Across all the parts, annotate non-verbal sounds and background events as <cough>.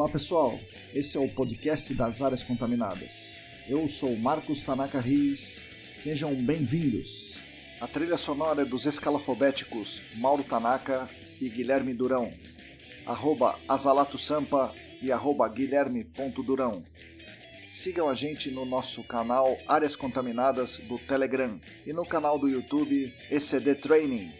Olá pessoal, esse é o podcast das áreas contaminadas. Eu sou Marcos Tanaka Riz, sejam bem-vindos. A trilha sonora é dos escalafobéticos Mauro Tanaka e Guilherme Durão, arroba Azalato Sampa e arroba guilherme.durão. Sigam a gente no nosso canal Áreas Contaminadas do Telegram e no canal do YouTube ECD Training.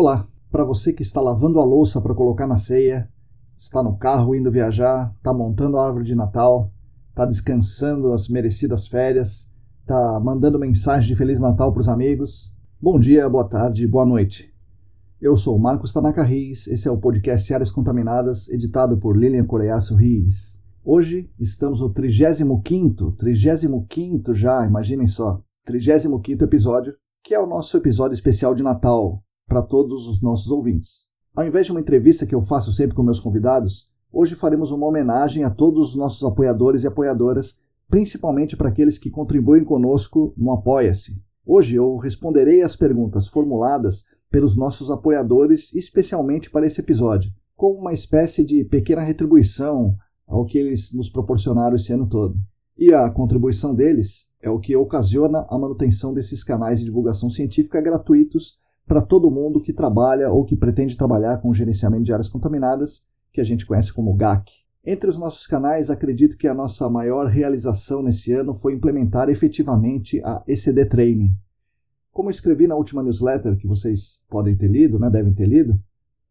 Olá, para você que está lavando a louça para colocar na ceia, está no carro indo viajar, está montando a árvore de Natal, está descansando as merecidas férias, está mandando mensagem de Feliz Natal para os amigos. Bom dia, boa tarde, boa noite. Eu sou Marcos Tanaka Riz, esse é o podcast Áreas Contaminadas, editado por Lilian Coreaço Riz. Hoje estamos no 35º, 35º já, imaginem só, 35º episódio, que é o nosso episódio especial de Natal, para todos os nossos ouvintes. Ao invés de uma entrevista que eu faço sempre com meus convidados, hoje faremos uma homenagem a todos os nossos apoiadores e apoiadoras, principalmente para aqueles que contribuem conosco no Apoia-se. Hoje eu responderei às perguntas formuladas pelos nossos apoiadores, especialmente para esse episódio, como uma espécie de pequena retribuição ao que eles nos proporcionaram esse ano todo. E a contribuição deles é o que ocasiona a manutenção desses canais de divulgação científica gratuitos para todo mundo que trabalha ou que pretende trabalhar com gerenciamento de áreas contaminadas, que a gente conhece como GAC. Entre os nossos canais, acredito que a nossa maior realização nesse ano foi implementar efetivamente a ECD Training. Como eu escrevi na última newsletter, que vocês podem ter lido, né, devem ter lido,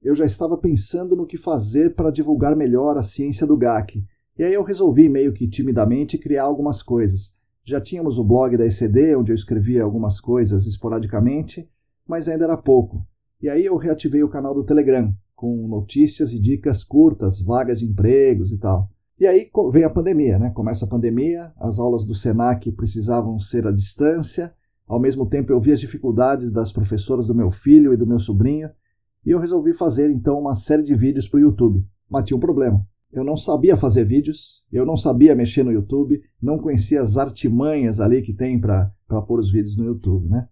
eu já estava pensando no que fazer para divulgar melhor a ciência do GAC. E aí eu resolvi, meio que timidamente, criar algumas coisas. Já tínhamos o blog da ECD, onde eu escrevia algumas coisas esporadicamente, mas ainda era pouco. E aí eu reativei o canal do Telegram, com notícias e dicas curtas, vagas de empregos e tal. E aí veio a pandemia, né? Começa a pandemia, as aulas do Senac precisavam ser à distância, ao mesmo tempo eu vi as dificuldades das professoras do meu filho e do meu sobrinho, e eu resolvi fazer então uma série de vídeos para o YouTube. Mas tinha um problema. Eu não sabia fazer vídeos, eu não sabia mexer no YouTube, não conhecia as artimanhas ali que tem para pôr os vídeos no YouTube, né?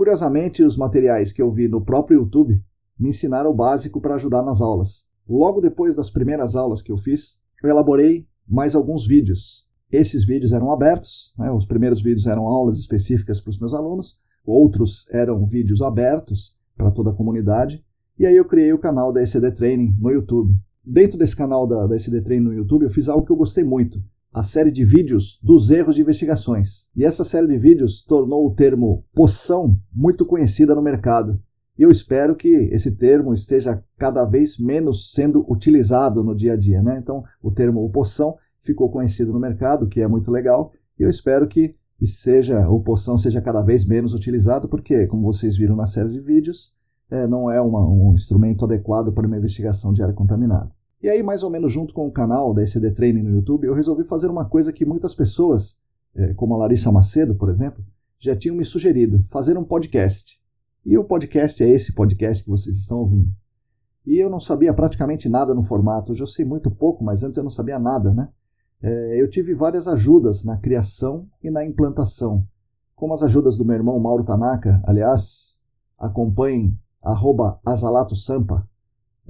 Curiosamente, os materiais que eu vi no próprio YouTube me ensinaram o básico para ajudar nas aulas. Logo depois das primeiras aulas que eu fiz, eu elaborei mais alguns vídeos. Esses vídeos eram abertos, né? os primeiros vídeos eram aulas específicas para os meus alunos, outros eram vídeos abertos para toda a comunidade, e aí eu criei o canal da ECD Training no YouTube. Dentro desse canal da, da ECD Training no YouTube, eu fiz algo que eu gostei muito, a série de vídeos dos erros de investigações. E essa série de vídeos tornou o termo poção muito conhecida no mercado. E eu espero que esse termo esteja cada vez menos sendo utilizado no dia a dia. Né? Então, o termo poção ficou conhecido no mercado, que é muito legal, e eu espero que seja o poção seja cada vez menos utilizado, porque, como vocês viram na série de vídeos, é, não é uma, um instrumento adequado para uma investigação de área contaminada. E aí, mais ou menos junto com o canal da ECD Training no YouTube, eu resolvi fazer uma coisa que muitas pessoas, é, como a Larissa Macedo, por exemplo, já tinham me sugerido, fazer um podcast. E o podcast é esse podcast que vocês estão ouvindo. E eu não sabia praticamente nada no formato, hoje eu sei muito pouco, mas antes eu não sabia nada, né? É, eu tive várias ajudas na criação e na implantação, como as ajudas do meu irmão Mauro Tanaka, aliás, acompanhem arroba Azalato Sampa,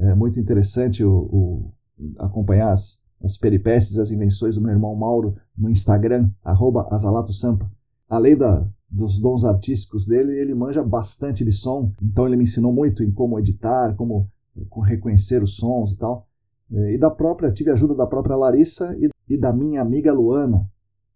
é muito interessante o, o acompanhar as, as peripécias as invenções do meu irmão Mauro no Instagram, arroba Sampa. Além da, dos dons artísticos dele, ele manja bastante de som, então ele me ensinou muito em como editar, como, como reconhecer os sons e tal. É, e da própria, tive ajuda da própria Larissa e, e da minha amiga Luana,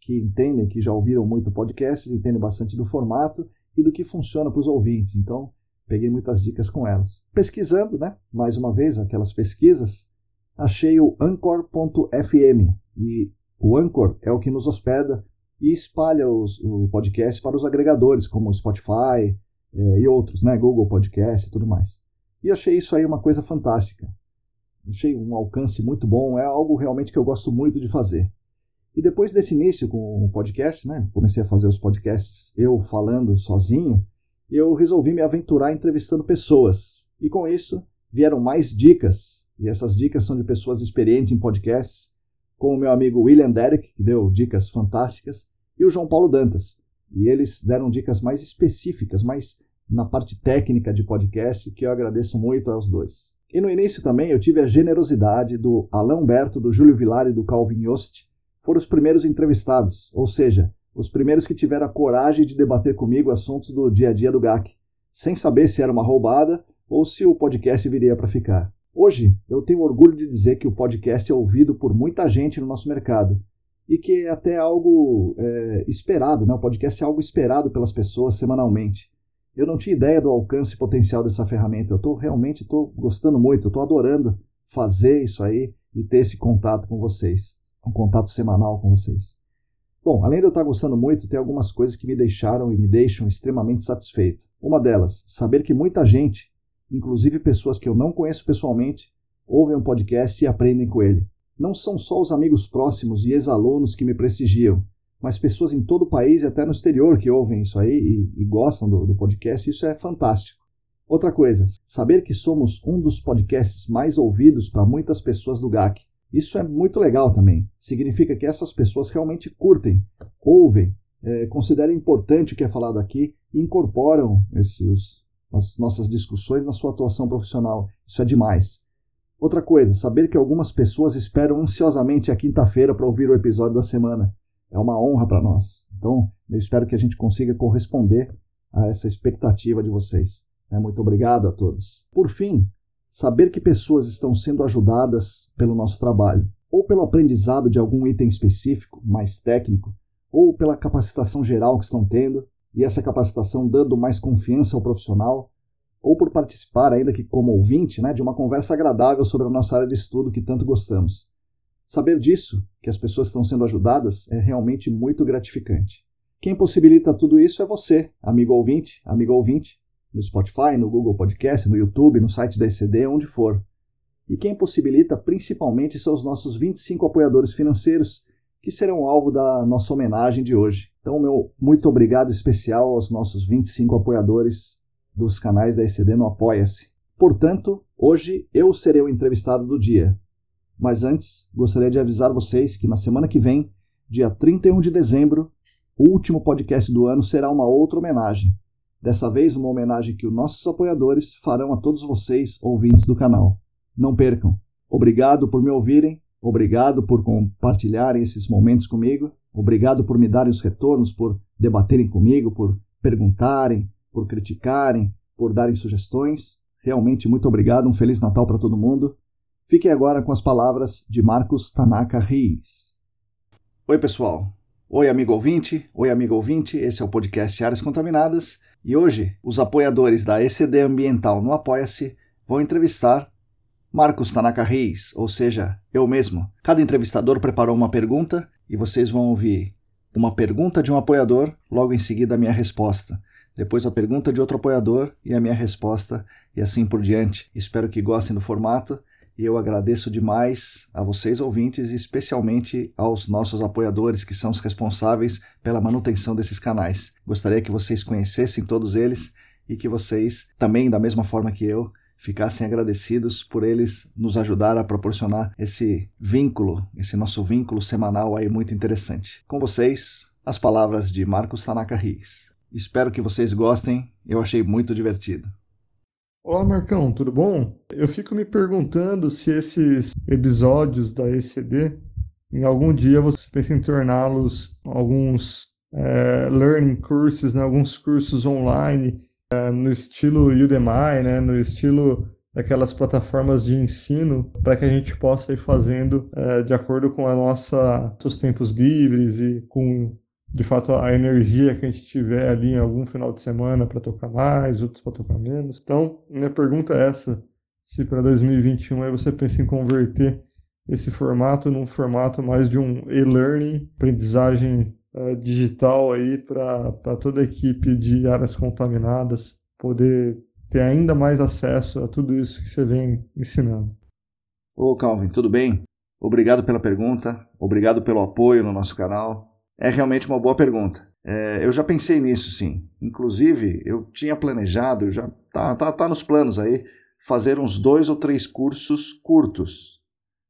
que entendem, que já ouviram muito podcasts, entendem bastante do formato e do que funciona para os ouvintes. Então, Peguei muitas dicas com elas. Pesquisando, né? Mais uma vez, aquelas pesquisas, achei o Anchor.fm. E o Anchor é o que nos hospeda e espalha os, o podcast para os agregadores, como Spotify é, e outros, né? Google Podcast e tudo mais. E achei isso aí uma coisa fantástica. Achei um alcance muito bom, é algo realmente que eu gosto muito de fazer. E depois desse início com o podcast, né? Comecei a fazer os podcasts eu falando sozinho eu resolvi me aventurar entrevistando pessoas. E com isso vieram mais dicas, e essas dicas são de pessoas experientes em podcasts, com o meu amigo William Derek, que deu dicas fantásticas, e o João Paulo Dantas. E eles deram dicas mais específicas, mais na parte técnica de podcast, que eu agradeço muito aos dois. E no início também eu tive a generosidade do Alain Humberto, do Júlio Vilar e do Calvin Yost, foram os primeiros entrevistados, ou seja, os primeiros que tiveram a coragem de debater comigo assuntos do dia a dia do GAC, sem saber se era uma roubada ou se o podcast viria para ficar. Hoje, eu tenho orgulho de dizer que o podcast é ouvido por muita gente no nosso mercado e que é até algo é, esperado, né? o podcast é algo esperado pelas pessoas semanalmente. Eu não tinha ideia do alcance potencial dessa ferramenta. Eu tô realmente estou gostando muito, estou adorando fazer isso aí e ter esse contato com vocês, um contato semanal com vocês. Bom, além de eu estar gostando muito, tem algumas coisas que me deixaram e me deixam extremamente satisfeito. Uma delas, saber que muita gente, inclusive pessoas que eu não conheço pessoalmente, ouvem um podcast e aprendem com ele. Não são só os amigos próximos e ex-alunos que me prestigiam, mas pessoas em todo o país e até no exterior que ouvem isso aí e, e gostam do, do podcast, isso é fantástico. Outra coisa, saber que somos um dos podcasts mais ouvidos para muitas pessoas do GAC. Isso é muito legal também. Significa que essas pessoas realmente curtem, ouvem, é, consideram importante o que é falado aqui e incorporam esses, as nossas discussões na sua atuação profissional. Isso é demais. Outra coisa, saber que algumas pessoas esperam ansiosamente a quinta-feira para ouvir o episódio da semana é uma honra para nós. Então, eu espero que a gente consiga corresponder a essa expectativa de vocês. É, muito obrigado a todos. Por fim, saber que pessoas estão sendo ajudadas pelo nosso trabalho, ou pelo aprendizado de algum item específico, mais técnico, ou pela capacitação geral que estão tendo, e essa capacitação dando mais confiança ao profissional, ou por participar, ainda que como ouvinte, né, de uma conversa agradável sobre a nossa área de estudo que tanto gostamos. Saber disso, que as pessoas estão sendo ajudadas, é realmente muito gratificante. Quem possibilita tudo isso é você, amigo ouvinte, amigo ouvinte, no Spotify, no Google Podcast, no YouTube, no site da ECD, onde for. E quem possibilita principalmente são os nossos 25 apoiadores financeiros, que serão alvo da nossa homenagem de hoje. Então, meu muito obrigado especial aos nossos 25 apoiadores dos canais da ECD no Apoia-se. Portanto, hoje eu serei o entrevistado do dia. Mas antes, gostaria de avisar vocês que na semana que vem, dia 31 de dezembro, o último podcast do ano será uma outra homenagem. Dessa vez, uma homenagem que os nossos apoiadores farão a todos vocês, ouvintes do canal. Não percam. Obrigado por me ouvirem, obrigado por compartilharem esses momentos comigo, obrigado por me darem os retornos, por debaterem comigo, por perguntarem, por criticarem, por darem sugestões. Realmente, muito obrigado. Um Feliz Natal para todo mundo Fiquem agora com as palavras de Marcos Tanaka Riz. Oi, pessoal. Oi, amigo ouvinte. Oi, amigo ouvinte. Esse é o podcast Áreas Contaminadas. E hoje, os apoiadores da ECD Ambiental no Apoia-se vão entrevistar Marcos Tanaka Reis, ou seja, eu mesmo. Cada entrevistador preparou uma pergunta e vocês vão ouvir uma pergunta de um apoiador, logo em seguida a minha resposta. Depois a pergunta de outro apoiador e a minha resposta, e assim por diante. Espero que gostem do formato e eu agradeço demais a vocês ouvintes e especialmente aos nossos apoiadores que são os responsáveis pela manutenção desses canais. Gostaria que vocês conhecessem todos eles e que vocês também, da mesma forma que eu, ficassem agradecidos por eles nos ajudar a proporcionar esse vínculo, esse nosso vínculo semanal aí muito interessante. Com vocês, as palavras de Marcos Tanaka Riz. Espero que vocês gostem, eu achei muito divertido. Olá, Marcão, tudo bom? Eu fico me perguntando se esses episódios da ECD, em algum dia você pensa em torná-los alguns é, learning courses, né, alguns cursos online, é, no estilo Udemy, né, no estilo daquelas plataformas de ensino, para que a gente possa ir fazendo é, de acordo com a nossa, os tempos livres e com de fato a energia que a gente tiver ali em algum final de semana para tocar mais, outros para tocar menos. Então, minha pergunta é essa: se para 2021 aí você pensa em converter esse formato num formato mais de um e-learning, aprendizagem uh, digital aí para toda a equipe de áreas contaminadas poder ter ainda mais acesso a tudo isso que você vem ensinando. Ô Calvin, tudo bem? Obrigado pela pergunta, obrigado pelo apoio no nosso canal. É realmente uma boa pergunta. É, eu já pensei nisso, sim. Inclusive, eu tinha planejado, já tá, tá, tá nos planos aí, fazer uns dois ou três cursos curtos.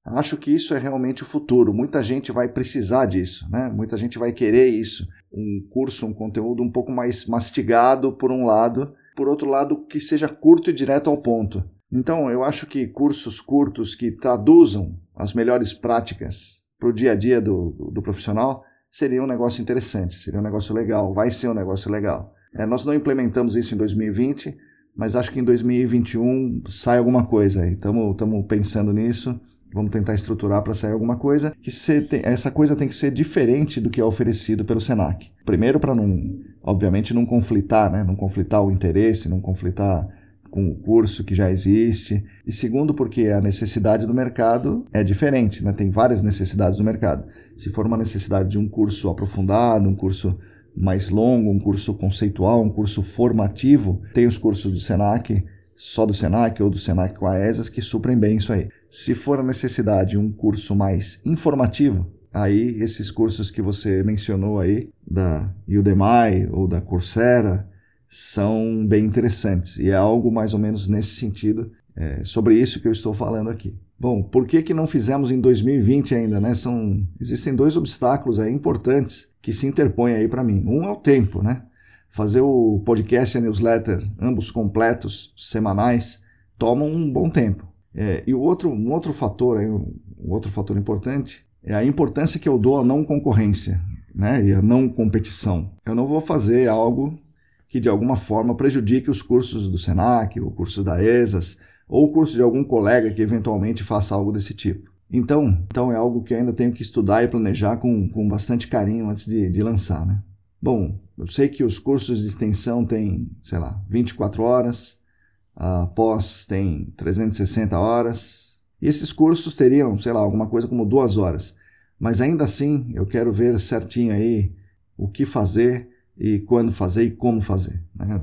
Acho que isso é realmente o futuro. Muita gente vai precisar disso, né? Muita gente vai querer isso. Um curso, um conteúdo um pouco mais mastigado, por um lado, por outro lado, que seja curto e direto ao ponto. Então, eu acho que cursos curtos que traduzam as melhores práticas para o dia a dia do, do, do, profissional seria um negócio interessante, seria um negócio legal, vai ser um negócio legal. É, nós não implementamos isso em 2020, mas acho que em 2021 sai alguma coisa aí. Estamos pensando nisso Vamos tentar estruturar para sair alguma coisa que tem, essa coisa tem que ser diferente do que é oferecido pelo Senac. Primeiro para não, obviamente, não conflitar, né? Não conflitar o interesse, não conflitar com o curso que já existe. E segundo, porque a necessidade do mercado é diferente, né? Tem várias necessidades do mercado. Se for uma necessidade de um curso aprofundado, um curso mais longo, um curso conceitual, um curso formativo, tem os cursos do Senac, só do Senac ou do Senac com a ESAS que suprem bem isso aí. Se for a necessidade um curso mais informativo, aí esses cursos que você mencionou aí, da Udemy ou da Coursera, são bem interessantes. E é algo mais ou menos nesse sentido, é, sobre isso que eu estou falando aqui. Bom, por que, que não fizemos em 2020 ainda, né? São, existem dois obstáculos aí importantes que se interpõem aí para mim. Um é o tempo, né? Fazer o podcast e a newsletter, ambos completos, semanais, tomam um bom tempo. É, e o outro, um outro fator, um, um outro fator importante é a importância que eu dou à não concorrência né, e à não competição. Eu não vou fazer algo que de alguma forma prejudique os cursos do Senac, o curso da ESAS, ou o curso de algum colega que eventualmente faça algo desse tipo. Então, então é algo que ainda tenho que estudar e planejar com, com bastante carinho antes de, de lançar. Né? Bom, eu sei que os cursos de extensão têm, sei lá, 24 horas, a pós tem 360 horas. E esses cursos teriam, sei lá, alguma coisa como duas horas. Mas ainda assim, eu quero ver certinho aí o que fazer e quando fazer e como fazer. Né?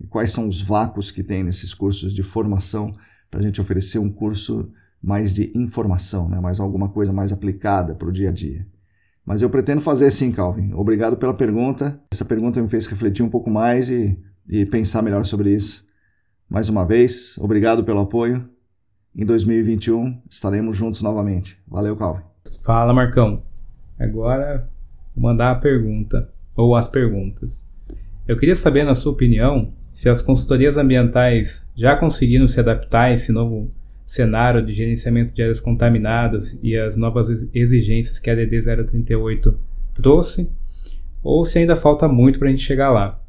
E quais são os vácuos que tem nesses cursos de formação para a gente oferecer um curso mais de informação, né? mais alguma coisa mais aplicada para o dia a dia. Mas eu pretendo fazer sim, Calvin. Obrigado pela pergunta. Essa pergunta me fez refletir um pouco mais e, e pensar melhor sobre isso. Mais uma vez, obrigado pelo apoio. Em 2021 estaremos juntos novamente. Valeu, Calvin. Fala, Marcão. Agora vou mandar a pergunta ou as perguntas. Eu queria saber, na sua opinião, se as consultorias ambientais já conseguiram se adaptar a esse novo cenário de gerenciamento de áreas contaminadas e as novas exigências que a DD 038 trouxe, ou se ainda falta muito para a gente chegar lá.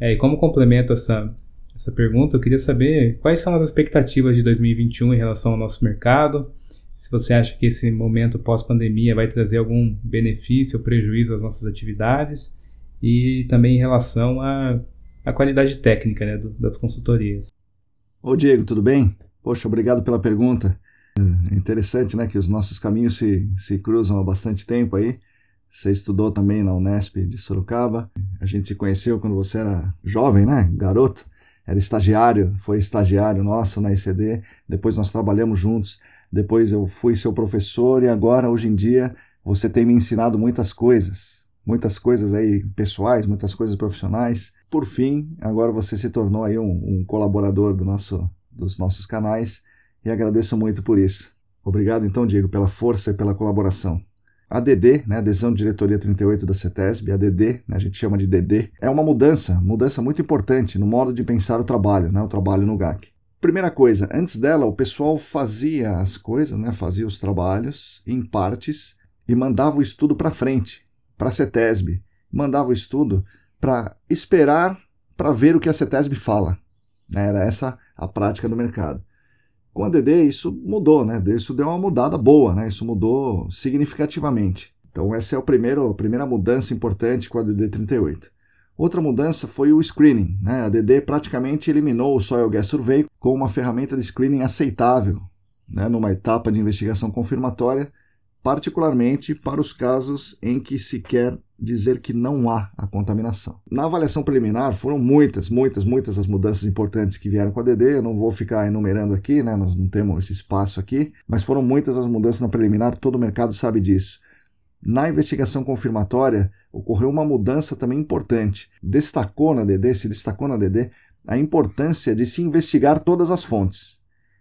É, e como complemento essa essa pergunta, eu queria saber quais são as expectativas de 2021 em relação ao nosso mercado. Se você acha que esse momento pós-pandemia vai trazer algum benefício ou prejuízo às nossas atividades e também em relação à, à qualidade técnica né, do, das consultorias. Ô Diego, tudo bem? Poxa, obrigado pela pergunta. É interessante né, que os nossos caminhos se, se cruzam há bastante tempo aí. Você estudou também na Unesp de Sorocaba. A gente se conheceu quando você era jovem, né? Garoto era estagiário, foi estagiário nosso na ECD, depois nós trabalhamos juntos, depois eu fui seu professor e agora, hoje em dia, você tem me ensinado muitas coisas, muitas coisas aí pessoais, muitas coisas profissionais. Por fim, agora você se tornou aí um, um colaborador do nosso, dos nossos canais e agradeço muito por isso. Obrigado então, Diego, pela força e pela colaboração. A DD, né, adesão de diretoria 38 da CETESB, a DD, né, a gente chama de DD, é uma mudança, mudança muito importante no modo de pensar o trabalho, né, o trabalho no GAC. Primeira coisa, antes dela o pessoal fazia as coisas, né, fazia os trabalhos em partes e mandava o estudo para frente, para a CETESB, mandava o estudo para esperar para ver o que a CETESB fala. Né, era essa a prática do mercado. Com a DD isso mudou, né? Isso deu uma mudada boa, né? Isso mudou significativamente. Então essa é o primeiro, a primeira mudança importante com a DD 38. Outra mudança foi o screening. Né? A DD praticamente eliminou o Soil Gas Survey com uma ferramenta de screening aceitável, né? numa etapa de investigação confirmatória, particularmente para os casos em que se quer dizer que não há a contaminação. Na avaliação preliminar foram muitas, muitas, muitas as mudanças importantes que vieram com a DD, eu não vou ficar enumerando aqui, né? nós não temos esse espaço aqui, mas foram muitas as mudanças na preliminar, todo o mercado sabe disso. Na investigação confirmatória, ocorreu uma mudança também importante. Destacou na DD, se destacou na DD, a importância de se investigar todas as fontes.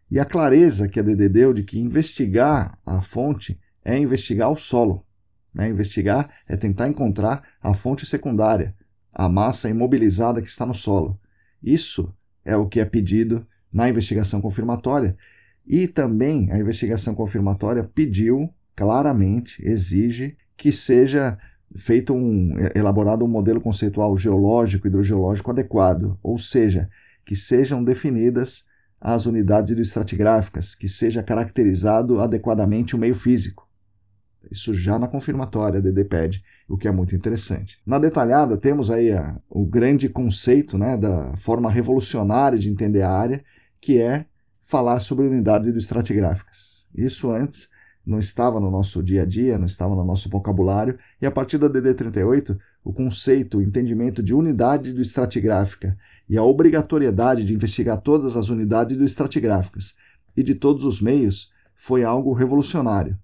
E a clareza que a DD deu de que investigar a fonte é investigar o solo. Né? Investigar é tentar encontrar a fonte secundária, a massa imobilizada que está no solo. Isso é o que é pedido na investigação confirmatória. E também a investigação confirmatória pediu claramente, exige que seja feito um elaborado um modelo conceitual geológico hidrogeológico adequado, ou seja, que sejam definidas as unidades hidroestratigráficas, que seja caracterizado adequadamente o meio físico. Isso já na confirmatória DDPED, o que é muito interessante. Na detalhada, temos aí a, o grande conceito né, da forma revolucionária de entender a área, que é falar sobre unidades hidroestratigráficas. Isso antes não estava no nosso dia a dia, não estava no nosso vocabulário, e a partir da DD38, o conceito, o entendimento de unidade do estratigráfica e a obrigatoriedade de investigar todas as unidades do estratigráficas e de todos os meios foi algo revolucionário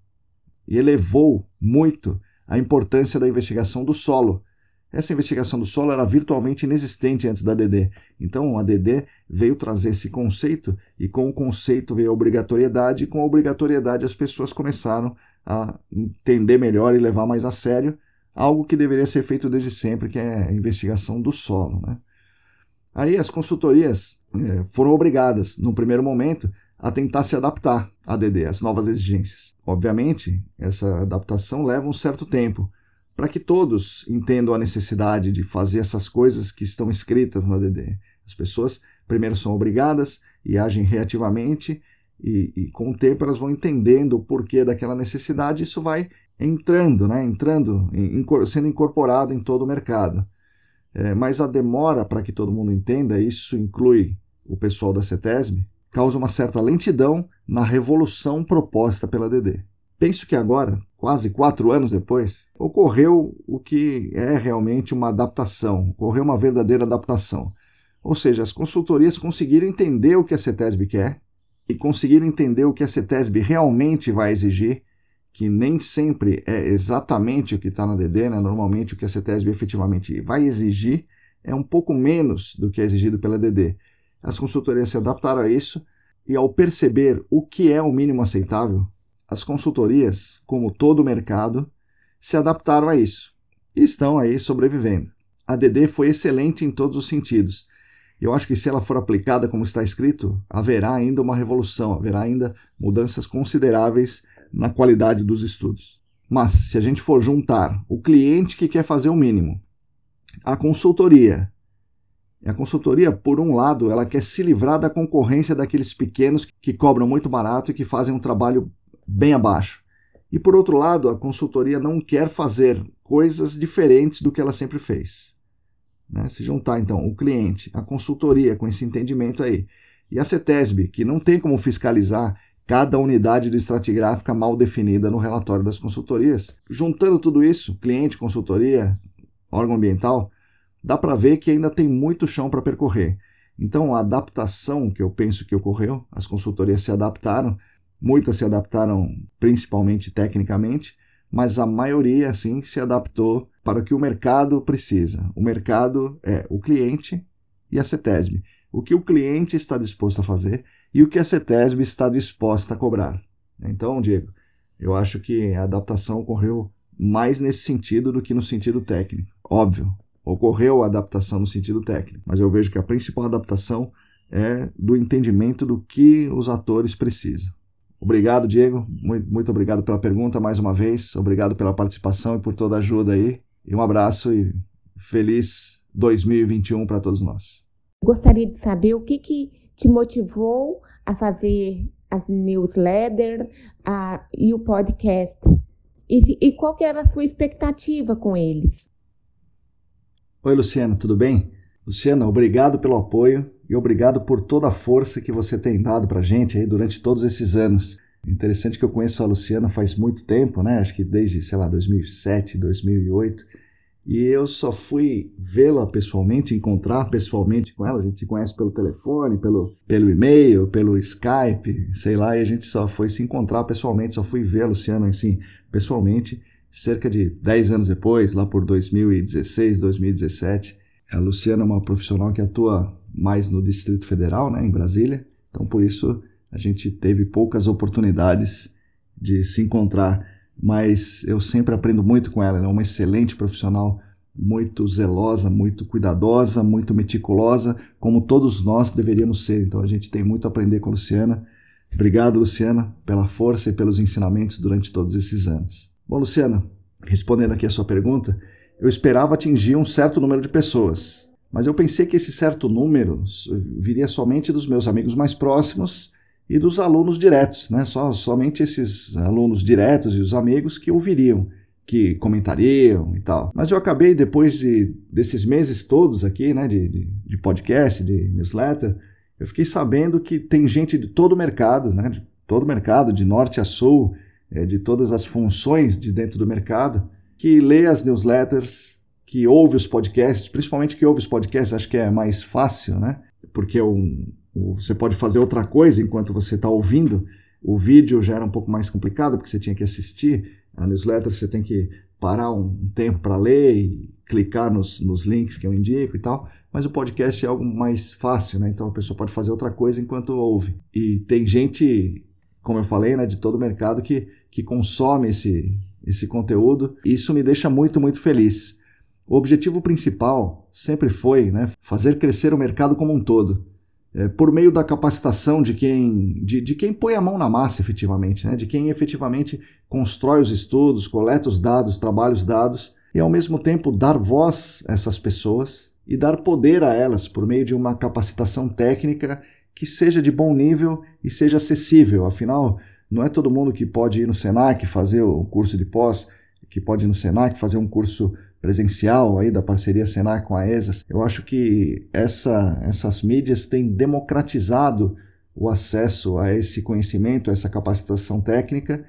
e elevou muito a importância da investigação do solo, essa investigação do solo era virtualmente inexistente antes da DD. Então a DD veio trazer esse conceito e com o conceito veio a obrigatoriedade e com a obrigatoriedade as pessoas começaram a entender melhor e levar mais a sério algo que deveria ser feito desde sempre, que é a investigação do solo. Né? Aí as consultorias eh, foram obrigadas, no primeiro momento, a tentar se adaptar à DD, às novas exigências. Obviamente, essa adaptação leva um certo tempo, para que todos entendam a necessidade de fazer essas coisas que estão escritas na DD. As pessoas primeiro são obrigadas e agem reativamente, e, e, com o tempo elas vão entendendo o porquê daquela necessidade, isso vai entrando, né? entrando, em, sendo incorporado em todo o mercado. É, mas a demora para que todo mundo entenda, isso inclui o pessoal da CETESB, causa uma certa lentidão na revolução proposta pela DD. Penso que agora, quase quatro anos depois, ocorreu o que é realmente uma adaptação, ocorreu uma verdadeira adaptação. Ou seja, as consultorias conseguiram entender o que a CETESB quer e conseguiram entender o que a CETESB realmente vai exigir, que nem sempre é exatamente o que está na DD, né? normalmente o que a CETESB efetivamente vai exigir é um pouco menos do que é exigido pela DD. As consultorias se adaptaram a isso e, ao perceber o que é o mínimo aceitável, as consultorias, como todo o mercado, se adaptaram a isso e estão aí sobrevivendo. A DD foi excelente em todos os sentidos. Eu acho que se ela for aplicada como está escrito, haverá ainda uma revolução, haverá ainda mudanças consideráveis na qualidade dos estudos. Mas se a gente for juntar o cliente que quer fazer o mínimo, a consultoria, a consultoria, por um lado, ela quer se livrar da concorrência daqueles pequenos que cobram muito barato e que fazem um trabalho bem abaixo. E por outro lado, a consultoria não quer fazer coisas diferentes do que ela sempre fez. Né? Se juntar então o cliente, a consultoria com esse entendimento aí, e a CETESB, que não tem como fiscalizar cada unidade de estratigráfica mal definida no relatório das consultorias, juntando tudo isso, cliente, consultoria, órgão ambiental, dá para ver que ainda tem muito chão para percorrer. Então, a adaptação que eu penso que ocorreu, as consultorias se adaptaram, Muitas se adaptaram principalmente tecnicamente, mas a maioria, assim, se adaptou para o que o mercado precisa. O mercado é o cliente e a CETESB. O que o cliente está disposto a fazer e o que a CETESB está disposta a cobrar. Então, Diego, eu acho que a adaptação ocorreu mais nesse sentido do que no sentido técnico. Óbvio, ocorreu a adaptação no sentido técnico, mas eu vejo que a principal adaptação é do entendimento do que os atores precisam. Obrigado, Diego. Muito, muito obrigado pela pergunta mais uma vez. Obrigado pela participação e por toda a ajuda aí. E um abraço e feliz 2021 para todos nós. Gostaria de saber o que, que te motivou a fazer as newsletters a, e o podcast. E, e qual que era a sua expectativa com eles? Oi, Luciana, tudo bem? Luciana, obrigado pelo apoio e obrigado por toda a força que você tem dado para a gente aí durante todos esses anos. Interessante que eu conheço a Luciana faz muito tempo, né? Acho que desde, sei lá, 2007, 2008. E eu só fui vê-la pessoalmente, encontrar pessoalmente com ela. A gente se conhece pelo telefone, pelo, pelo e-mail, pelo Skype, sei lá, e a gente só foi se encontrar pessoalmente, só fui ver a Luciana assim, pessoalmente, cerca de 10 anos depois, lá por 2016, 2017. A Luciana é uma profissional que atua mais no Distrito Federal, né, em Brasília. Então, por isso, A gente teve poucas oportunidades de se encontrar, mas eu sempre aprendo muito com ela. Ela é uma excelente profissional, muito zelosa, muito cuidadosa, muito meticulosa, como todos nós deveríamos ser. Então a gente tem muito a aprender com a Luciana. Obrigado, Luciana, pela força e pelos ensinamentos durante todos esses anos. Bom, Luciana, respondendo aqui a sua pergunta, eu esperava atingir um certo número de pessoas, mas eu pensei que esse certo número viria somente dos meus amigos mais próximos e dos alunos diretos, né? Só, somente esses alunos diretos e os amigos que ouviriam, que comentariam e tal. Mas eu acabei, depois de, desses meses todos aqui, né, de, de, de podcast, de newsletter, eu fiquei sabendo que tem gente de todo o mercado, né, de todo o mercado, de norte a sul, é, de todas as funções de dentro do mercado, que lê as newsletters, que ouve os podcasts, principalmente que ouve os podcasts, acho que é mais fácil, né? Porque um, você pode fazer outra coisa enquanto você está ouvindo. O vídeo já era um pouco mais complicado, porque você tinha que assistir. A newsletter você tem que parar um tempo para ler e clicar nos, nos links que eu indico e tal. Mas o podcast é algo mais fácil, né? Então a pessoa pode fazer outra coisa enquanto ouve. E tem gente, como eu falei, né, de todo o mercado que, que consome esse, esse conteúdo. Isso me deixa muito, muito feliz. O objetivo principal sempre foi né, fazer crescer o mercado como um todo, é, por meio da capacitação de quem, de, de, quem põe a mão na massa efetivamente, né, de quem efetivamente constrói os estudos, coleta os dados, trabalha os dados, e ao mesmo tempo dar voz a essas pessoas e dar poder a elas por meio de uma capacitação técnica que seja de bom nível e seja acessível. Afinal, não é todo mundo que pode ir no Senac fazer o curso de pós, que pode ir no Senac fazer um curso presencial aí da parceria Senac com a ESAS. Eu acho que essa, essas mídias têm democratizado o acesso a esse conhecimento, a essa capacitação técnica,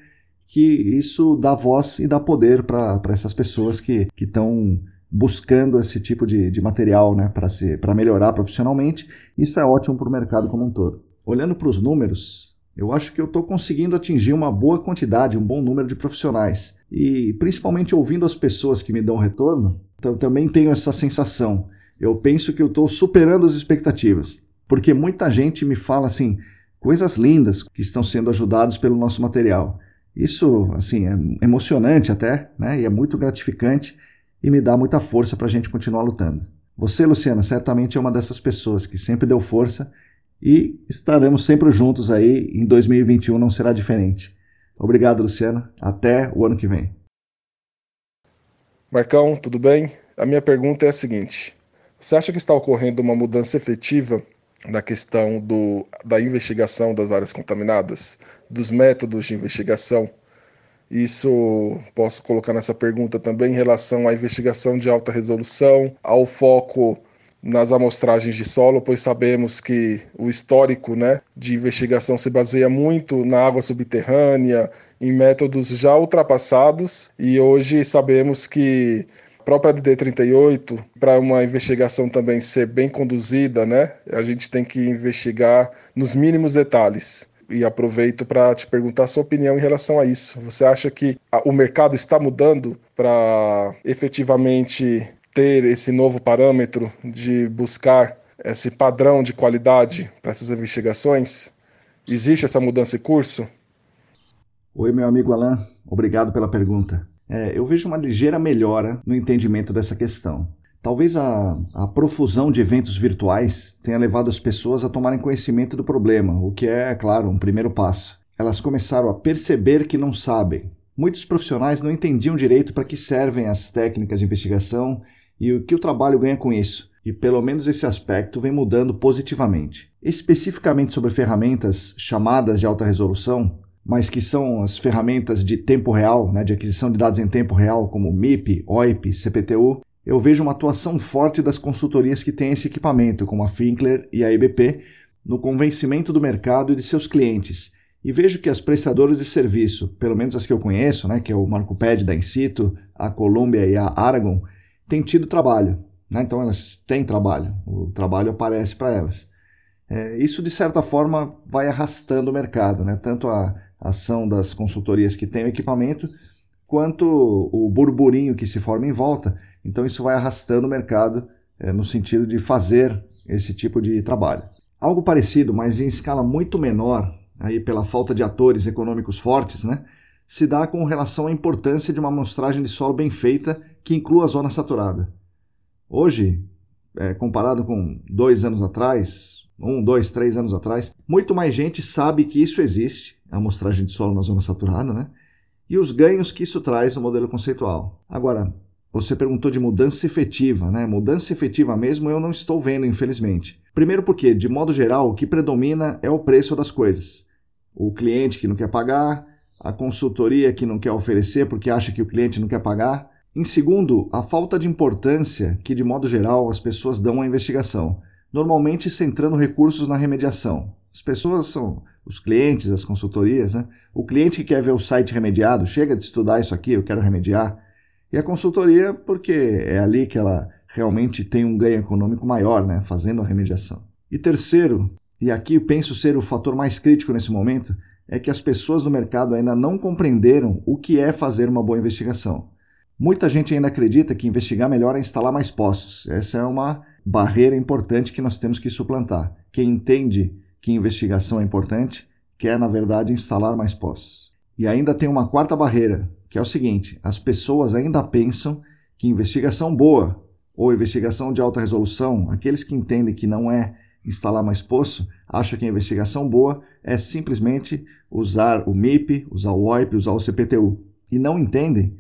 que isso dá voz e dá poder para essas pessoas que estão buscando esse tipo de, de material né, para melhorar profissionalmente. Isso é ótimo para o mercado como um todo. Olhando para os números, eu acho que eu estou conseguindo atingir uma boa quantidade, um bom número de profissionais. E principalmente ouvindo as pessoas que me dão retorno, então, também tenho essa sensação. Eu penso que eu estou superando as expectativas. Porque muita gente me fala assim, coisas lindas que estão sendo ajudados pelo nosso material. Isso, assim, é emocionante até, né? E é muito gratificante e me dá muita força para a gente continuar lutando. Você, Luciana, certamente é uma dessas pessoas que sempre deu força e estaremos sempre juntos aí. Em 2021 não será diferente. Obrigado, Luciana. Até o ano que vem. Marcão, tudo bem? A minha pergunta é a seguinte: você acha que está ocorrendo uma mudança efetiva na questão do, da investigação das áreas contaminadas, dos métodos de investigação? Isso posso colocar nessa pergunta também em relação à investigação de alta resolução, ao foco nas amostragens de solo, pois sabemos que o histórico né, de investigação se baseia muito na água subterrânea, em métodos já ultrapassados, e hoje sabemos que a própria DD38, para uma investigação também ser bem conduzida, né, a gente tem que investigar nos mínimos detalhes. E aproveito para te perguntar a sua opinião em relação a isso. Você acha que o mercado está mudando para efetivamente ter esse novo parâmetro de buscar esse padrão de qualidade para essas investigações? Existe essa mudança de curso? Oi, meu amigo Alain, obrigado pela pergunta. É, eu vejo uma ligeira melhora no entendimento dessa questão. Talvez a, a, profusão de eventos virtuais tenha levado as pessoas a tomarem conhecimento do problema, o que é, claro, um primeiro passo. Elas começaram a perceber que não sabem. Muitos profissionais não entendiam direito para que servem as técnicas de investigação e o que o trabalho ganha com isso. E pelo menos esse aspecto vem mudando positivamente. Especificamente sobre ferramentas chamadas de alta resolução, mas que são as ferramentas de tempo real, né, de aquisição de dados em tempo real, como MIP, OIP, CPTU, eu vejo uma atuação forte das consultorias que têm esse equipamento, como a Finkler e a EBP, no convencimento do mercado e de seus clientes. E vejo que as prestadoras de serviço, pelo menos as que eu conheço, né, que é o Marcoped da Incito, a Columbia e a Aragon, têm tido trabalho. Né? Então elas têm trabalho, o trabalho aparece para elas. É, isso, de certa forma, vai arrastando o mercado, né? tanto a ação das consultorias que têm o equipamento, quanto o burburinho que se forma em volta. Então, isso vai arrastando o mercado é, no sentido de fazer esse tipo de trabalho. Algo parecido, mas em escala muito menor, aí pela falta de atores econômicos fortes, né, se dá com relação à importância de uma amostragem de solo bem feita que inclua a zona saturada. Hoje, é, comparado com dois anos atrás, um, dois, três anos atrás, muito mais gente sabe que isso existe, a amostragem de solo na zona saturada, né? E os ganhos que isso traz no modelo conceitual. Agora, você perguntou de mudança efetiva, né? Mudança efetiva mesmo eu não estou vendo, infelizmente. Primeiro porque, de modo geral, o que predomina é o preço das coisas. O cliente que não quer pagar, a consultoria que não quer oferecer porque acha que o cliente não quer pagar. Em segundo, a falta de importância que, de modo geral, as pessoas dão à investigação, normalmente centrando recursos na remediação. As pessoas são os clientes, as consultorias, né? O cliente que quer ver o site remediado, chega de estudar isso aqui, eu quero remediar. E a consultoria, porque é ali que ela realmente tem um ganho econômico maior, né? Fazendo a remediação. E terceiro, e aqui penso ser o fator mais crítico nesse momento, é que as pessoas do mercado ainda não compreenderam o que é fazer uma boa investigação. Muita gente ainda acredita que investigar melhor é instalar mais poços. Essa é uma barreira importante que nós temos que suplantar. Quem entende que investigação é importante quer, na verdade, instalar mais poços. E ainda tem uma quarta barreira, que é o seguinte: as pessoas ainda pensam que investigação boa ou investigação de alta resolução, aqueles que entendem que não é instalar mais poço, acham que a investigação boa é simplesmente usar o MIP, usar o OIP, usar o CPTU. E não entendem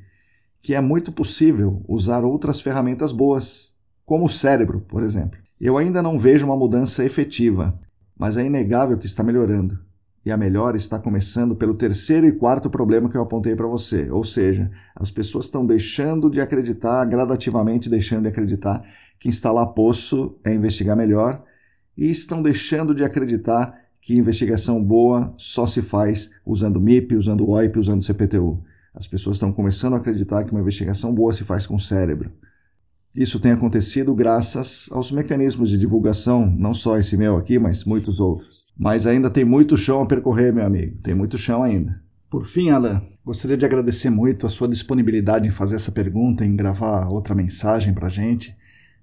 que é muito possível usar outras ferramentas boas, como o cérebro, por exemplo. Eu ainda não vejo uma mudança efetiva, mas é inegável que está melhorando. E a melhora está começando pelo terceiro e quarto problema que eu apontei para você, ou seja, as pessoas estão deixando de acreditar, gradativamente deixando de acreditar que instalar poço é investigar melhor, e estão deixando de acreditar que investigação boa só se faz usando MIP, usando OIP, usando CPTU. As pessoas estão começando a acreditar que uma investigação boa se faz com o cérebro. Isso tem acontecido graças aos mecanismos de divulgação, não só esse meu aqui, mas muitos outros. Mas ainda tem muito chão a percorrer, meu amigo. Tem muito chão ainda. Por fim, Alan, gostaria de agradecer muito a sua disponibilidade em fazer essa pergunta, em gravar outra mensagem para gente.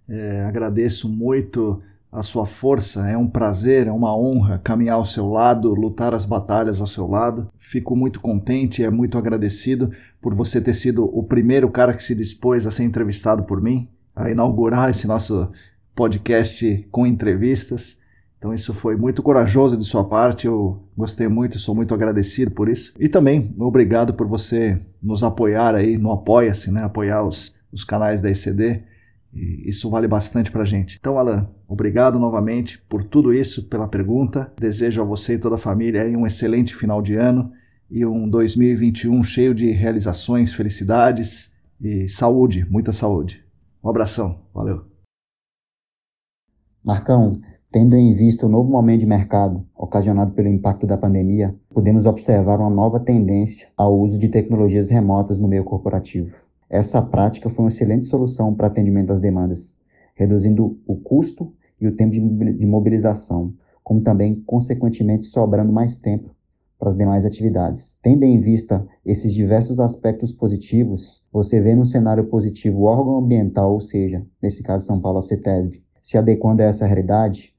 É, agradeço muito a sua força. É um prazer, é uma honra caminhar ao seu lado, lutar as batalhas ao seu lado. Fico muito contente, é muito agradecido por você ter sido o primeiro cara que se dispôs a ser entrevistado por mim, a inaugurar esse nosso podcast com entrevistas. Então isso foi muito corajoso de sua parte, eu gostei muito, sou muito agradecido por isso. E também obrigado por você nos apoiar aí no Apoia-se, né? Apoiar os, os canais da ECD. E isso vale bastante para a gente. Então, Alan, obrigado novamente por tudo isso, pela pergunta. Desejo a você e toda a família um excelente final de ano e um 2021 cheio de realizações, felicidades e saúde, muita saúde. Um abração, valeu. Marcão, tendo em vista o novo momento de mercado ocasionado pelo impacto da pandemia, podemos observar uma nova tendência ao uso de tecnologias remotas no meio corporativo. Essa prática foi uma excelente solução para atendimento às demandas, reduzindo o custo e o tempo de mobilização, como também, consequentemente, sobrando mais tempo para as demais atividades. Tendo em vista esses diversos aspectos positivos, você vê no cenário positivo o órgão ambiental, ou seja, nesse caso São Paulo, a CETESB, se adequando a essa realidade,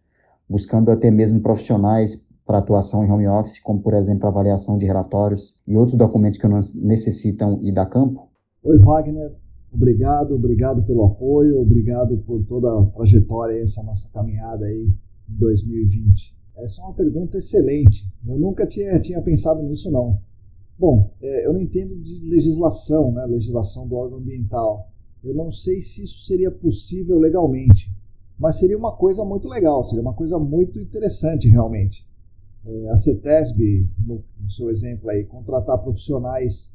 buscando até mesmo profissionais para atuação em home office, como por exemplo avaliação de relatórios e outros documentos que não necessitam ir da campo, Oi, Wagner. Obrigado, obrigado pelo apoio, obrigado por toda a trajetória, essa nossa caminhada aí em 2020. Essa é uma pergunta excelente. Eu nunca tinha, tinha pensado nisso, não. Bom, é, eu não entendo de legislação, né, legislação do órgão ambiental. Eu não sei se isso seria possível legalmente, mas seria uma coisa muito legal, seria uma coisa muito interessante realmente. É, a CETESB, no, no seu exemplo aí, contratar profissionais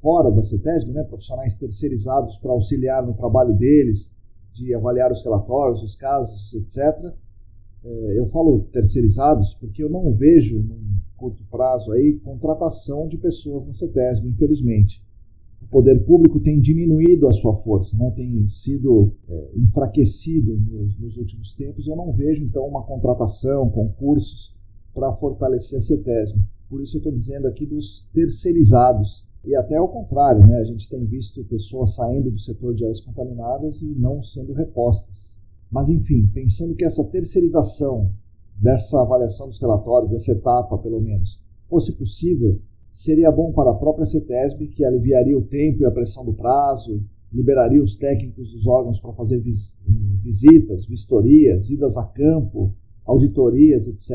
fora da CETESB, né, profissionais terceirizados para auxiliar no trabalho deles, de avaliar os relatórios, os casos, etc. É, eu falo terceirizados porque eu não vejo, num curto prazo, aí, contratação de pessoas na CETESB, infelizmente. O poder público tem diminuído a sua força, né, tem sido é, enfraquecido nos, nos últimos tempos. Eu não vejo, então, uma contratação, concursos para fortalecer a CETESB. Por isso eu estou dizendo aqui dos terceirizados, e até ao contrário, né? a gente tem visto pessoas saindo do setor de áreas contaminadas e não sendo repostas. Mas enfim, pensando que essa terceirização dessa avaliação dos relatórios, dessa etapa pelo menos, fosse possível, seria bom para a própria CETESB, que aliviaria o tempo e a pressão do prazo, liberaria os técnicos dos órgãos para fazer vis visitas, vistorias, idas a campo, auditorias, etc.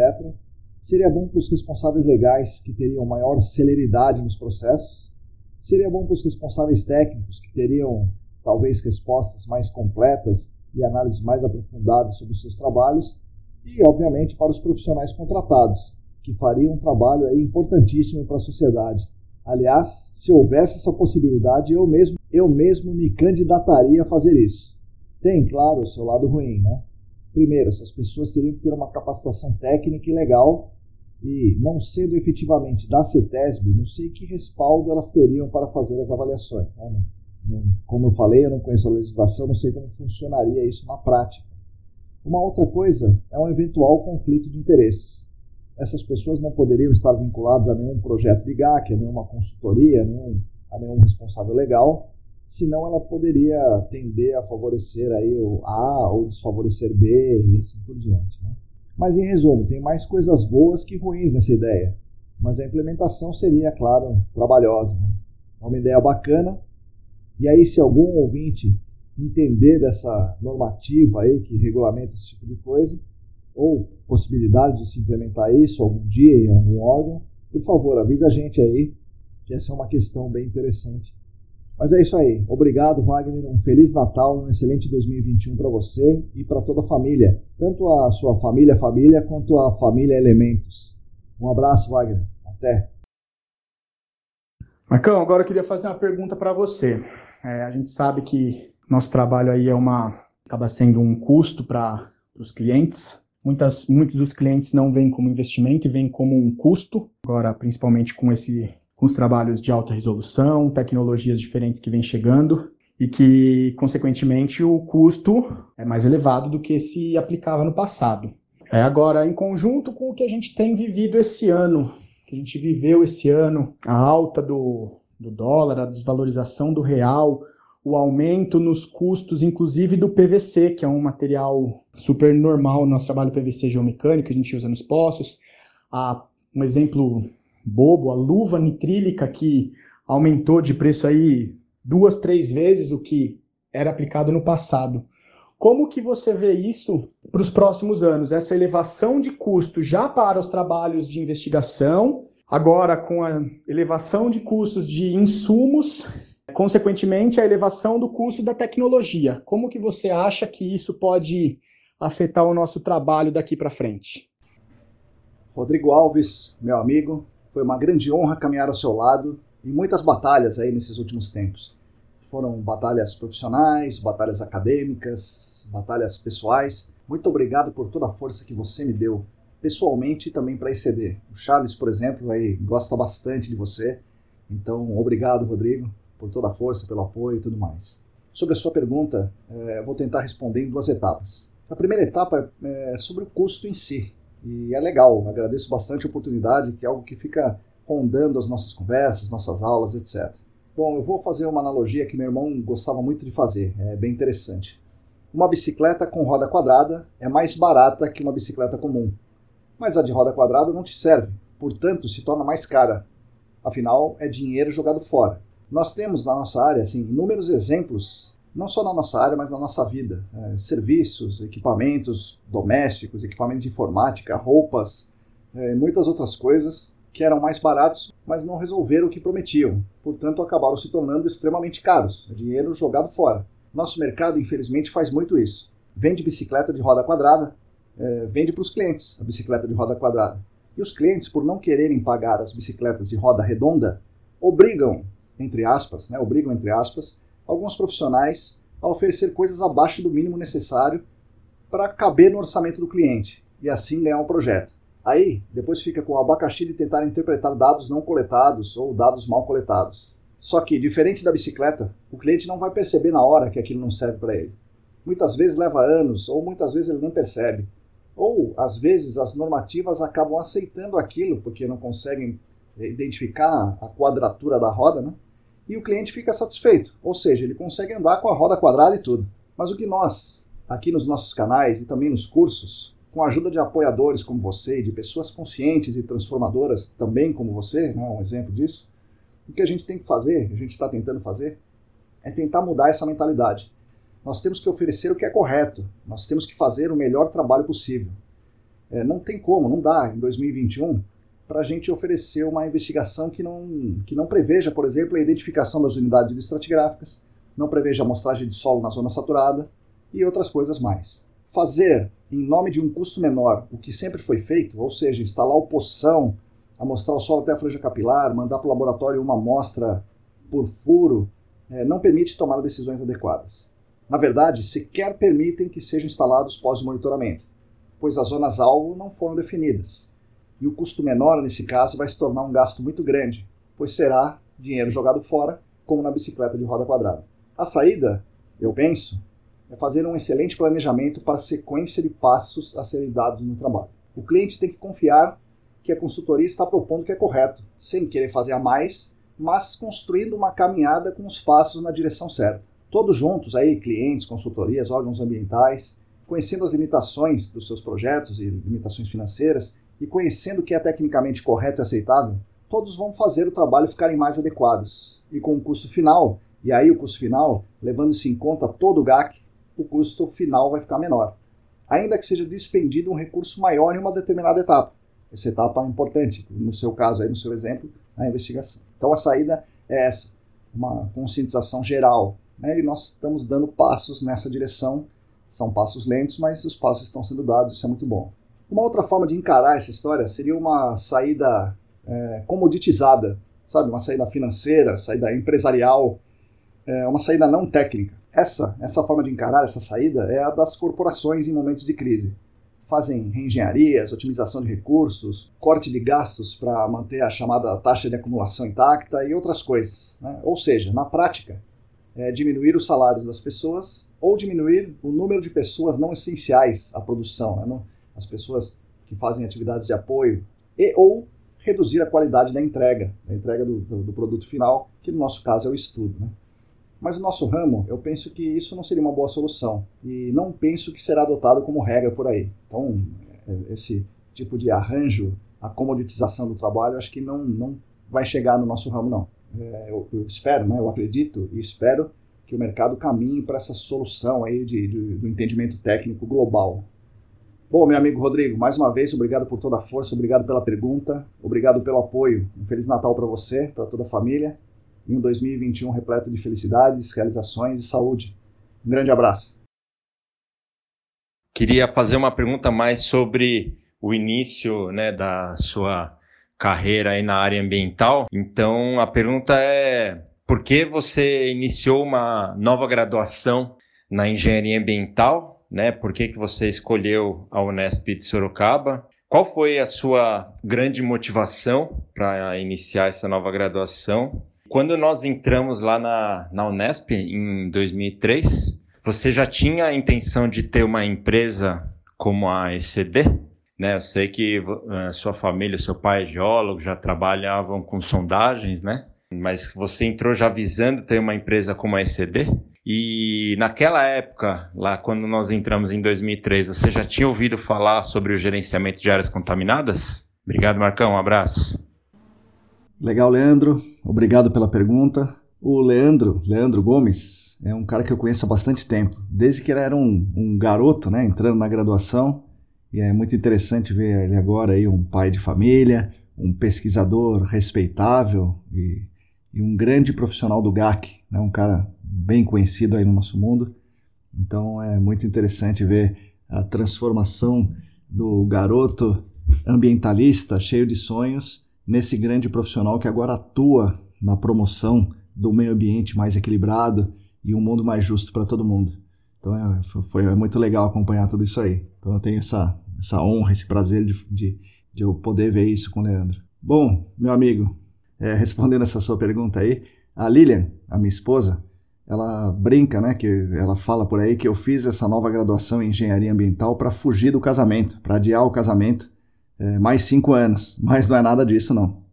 Seria bom para os responsáveis legais, que teriam maior celeridade nos processos. Seria bom para os responsáveis técnicos, que teriam talvez respostas mais completas e análises mais aprofundadas sobre os seus trabalhos. E, obviamente, para os profissionais contratados, que fariam um trabalho aí importantíssimo para a sociedade. Aliás, se houvesse essa possibilidade, eu mesmo, eu mesmo me candidataria a fazer isso. Tem, claro, o seu lado ruim, né? Primeiro, essas pessoas teriam que ter uma capacitação técnica e legal e, não sendo efetivamente da CETESB, não sei que respaldo elas teriam para fazer as avaliações. Né? Não, como eu falei, eu não conheço a legislação, não sei como funcionaria isso na prática. Uma outra coisa é um eventual conflito de interesses essas pessoas não poderiam estar vinculadas a nenhum projeto de GAC, a nenhuma consultoria, a nenhum, a nenhum responsável legal, senão ela poderia tender a favorecer aí o A ou desfavorecer B e assim por diante. Né? Mas em resumo, tem mais coisas boas que ruins nessa ideia, mas a implementação seria, claro, trabalhosa. Né? É uma ideia bacana, e aí se algum ouvinte entender dessa normativa aí que regulamenta esse tipo de coisa, ou possibilidade de se implementar isso algum dia em algum órgão, por favor, avisa a gente aí, que essa é uma questão bem interessante. Mas é isso aí. Obrigado, Wagner. Um feliz Natal, um excelente 2021 para você e para toda a família, tanto a sua família família quanto a família Elementos. Um abraço, Wagner. Até. Marcão, agora eu queria fazer uma pergunta para você. É, a gente sabe que nosso trabalho aí é uma acaba sendo um custo para os clientes, Muitas, muitos dos clientes não veem como investimento e veem como um custo, agora principalmente com, esse, trabalhos de alta resolução, tecnologias diferentes que vêm chegando e que, consequentemente, o custo é mais elevado do que se aplicava no passado. É agora, em conjunto com o que a gente tem vivido esse ano, que a gente viveu esse ano, a alta do, do dólar, a desvalorização do real, o aumento nos custos, inclusive do PVC, que é um material super normal no nosso trabalho PVC geomecânico que a gente usa nos poços. Um exemplo bobo, a luva nitrílica que aumentou de preço aí duas, três vezes o que era aplicado no passado. Como que você vê isso para os próximos anos? Essa elevação de custo já para os trabalhos de investigação, agora com a elevação de custos de insumos consequentemente, a elevação do custo da tecnologia. Como que você acha que isso pode afetar o nosso trabalho daqui para frente? Rodrigo Alves, meu amigo, foi uma grande honra caminhar ao seu lado e muitas batalhas aí nesses últimos tempos. Foram batalhas profissionais, batalhas acadêmicas, batalhas pessoais. Muito obrigado por toda a força que você me deu, pessoalmente e também para ICD. O Charles, por exemplo, aí gosta bastante de você. Então, obrigado, Rodrigo por toda a força, pelo apoio e tudo mais. Sobre a sua pergunta, é, vou tentar responder em duas etapas. A primeira etapa é sobre o custo em si, e é legal, agradeço bastante a oportunidade, que é algo que fica rondando as nossas conversas, nossas aulas, etc. Bom, eu vou fazer uma analogia que meu irmão gostava muito de fazer, é bem interessante. Uma bicicleta com roda quadrada é mais barata que uma bicicleta comum, mas a de roda quadrada não te serve, portanto se torna mais cara. Afinal, é dinheiro jogado fora. Nós temos na nossa área assim, inúmeros exemplos, não só na nossa área, mas na nossa vida. É, serviços, equipamentos domésticos, equipamentos de informática, roupas, é, muitas outras coisas que eram mais baratos, mas não resolveram o que prometiam. Portanto, acabaram se tornando extremamente caros. É dinheiro jogado fora. Nosso mercado, infelizmente, faz muito isso. Vende bicicleta de roda quadrada, é, vende para os clientes a bicicleta de roda quadrada. E os clientes, por não quererem pagar as bicicletas de roda redonda, obrigam entre aspas, né, obrigam, entre aspas, alguns profissionais a oferecer coisas abaixo do mínimo necessário para caber no orçamento do cliente e assim ganhar um projeto. Aí, depois fica com o abacaxi de tentar interpretar dados não coletados ou dados mal coletados. Só que, diferente da bicicleta, o cliente não vai perceber na hora que aquilo não serve para ele. Muitas vezes leva anos, ou muitas vezes ele nem percebe. Ou, às vezes, as normativas acabam aceitando aquilo porque não conseguem identificar a quadratura da roda, né? E o cliente fica satisfeito, ou seja, ele consegue andar com a roda quadrada e tudo. Mas o que nós, aqui nos nossos canais e também nos cursos, com a ajuda de apoiadores como você e de pessoas conscientes e transformadoras também como você, né, um exemplo disso, o que a gente tem que fazer, a gente está tentando fazer, é tentar mudar essa mentalidade. Nós temos que oferecer o que é correto, nós temos que fazer o melhor trabalho possível. É, não tem como, não dá em 2021 para a gente oferecer uma investigação que não, que não preveja, por exemplo, a identificação das unidades de estratigráficas, não preveja amostragem de solo na zona saturada e outras coisas mais. Fazer, em nome de um custo menor, o que sempre foi feito, ou seja, instalar o poção, amostrar o solo até a franja capilar, mandar para o laboratório uma amostra por furo, é, não permite tomar decisões adequadas. Na verdade, sequer permitem que sejam instalados pós-monitoramento, pois as zonas-alvo não foram definidas. E o custo menor, nesse caso, vai se tornar um gasto muito grande, pois será dinheiro jogado fora, como na bicicleta de roda quadrada. A saída, eu penso, é fazer um excelente planejamento para a sequência de passos a serem dados no trabalho. O cliente tem que confiar que a consultoria está propondo que é correto, sem querer fazer a mais, mas construindo uma caminhada com os passos na direção certa todos juntos aí, clientes, consultorias, órgãos ambientais, conhecendo as limitações dos seus projetos e limitações financeiras e conhecendo o que é tecnicamente correto e aceitável, todos vão fazer o trabalho ficarem mais adequados. E com o custo final, e aí o custo final, levando-se em conta todo o GAC, o custo final vai ficar menor. Ainda que seja despendido um recurso maior em uma determinada etapa. Essa etapa é importante, no seu caso aí, no seu exemplo, a investigação. Então a saída é essa, uma conscientização geral né, e nós estamos dando passos nessa direção. São passos lentos, mas os passos estão sendo dados, isso é muito bom. Uma outra forma de encarar essa história seria uma saída é, comoditizada, sabe? Uma saída financeira, saída empresarial, é, uma saída não técnica. Essa, essa forma de encarar essa saída é a das corporações em momentos de crise. Fazem reengenharias, otimização de recursos, corte de gastos para manter a chamada taxa de acumulação intacta e outras coisas. Né? Ou seja, na prática, é, diminuir os salários das pessoas ou diminuir o número de pessoas não essenciais à produção, né? As pessoas que fazem atividades de apoio, e ou reduzir a qualidade da entrega, da entrega do, do, do produto final, que no nosso caso é o estudo. Né? Mas no nosso ramo, eu penso que isso não seria uma boa solução e não penso que será adotado como regra por aí. Então, esse tipo de arranjo, a comoditização do trabalho, acho que não, não vai chegar no nosso ramo, não é, eu, eu, espero, né, eu acredito e espero que o mercado caminhe para essa solução aí de, de, do entendimento técnico global. Bom, meu amigo Rodrigo, mais uma vez, obrigado por toda a força, obrigado pela pergunta, obrigado pelo apoio. Um Feliz Natal para você, para toda a família e um 2021 repleto de felicidades, realizações e saúde. Um grande abraço. Queria fazer uma pergunta mais sobre o início né, da sua carreira aí na área ambiental. Então a pergunta é: por que você iniciou uma nova graduação na engenharia ambiental? Né? Por que, que você escolheu a Unesp de Sorocaba? Qual foi a sua grande motivação para iniciar essa nova graduação? Quando nós entramos lá na, na Unesp em 2003, você já tinha a intenção de ter uma empresa como a ECD? Né? Eu sei que uh, sua família, seu pai é geólogo, já trabalhavam com sondagens, né? Mas você entrou já visando ter uma empresa como a ECD? E naquela época, lá quando nós entramos em 2003, você já tinha ouvido falar sobre o gerenciamento de áreas contaminadas? Obrigado, Marcão. Um abraço. Legal, Leandro. Obrigado pela pergunta. O Leandro, Leandro Gomes, é um cara que eu conheço há bastante tempo. Desde que ele era um, um garoto, né, entrando na graduação, e é muito interessante ver ele agora aí, um pai de família, um pesquisador respeitável e, e um grande profissional do GAC, né? um cara bem conhecido aí no nosso mundo. Então é muito interessante ver a transformação do garoto ambientalista cheio de sonhos nesse grande profissional que agora atua na promoção do meio ambiente mais equilibrado e um mundo mais justo para todo mundo. Então é, foi muito legal acompanhar tudo isso aí. Então eu tenho essa essa honra, esse prazer de, de, de eu poder ver isso com o Leandro. Bom, meu amigo, é, respondendo essa sua pergunta aí, a Lilian, a minha esposa, ela brinca, né, que ela fala por aí que eu fiz essa nova graduação em engenharia ambiental para fugir do casamento, para adiar o casamento é, mais cinco anos, mas não é nada disso não.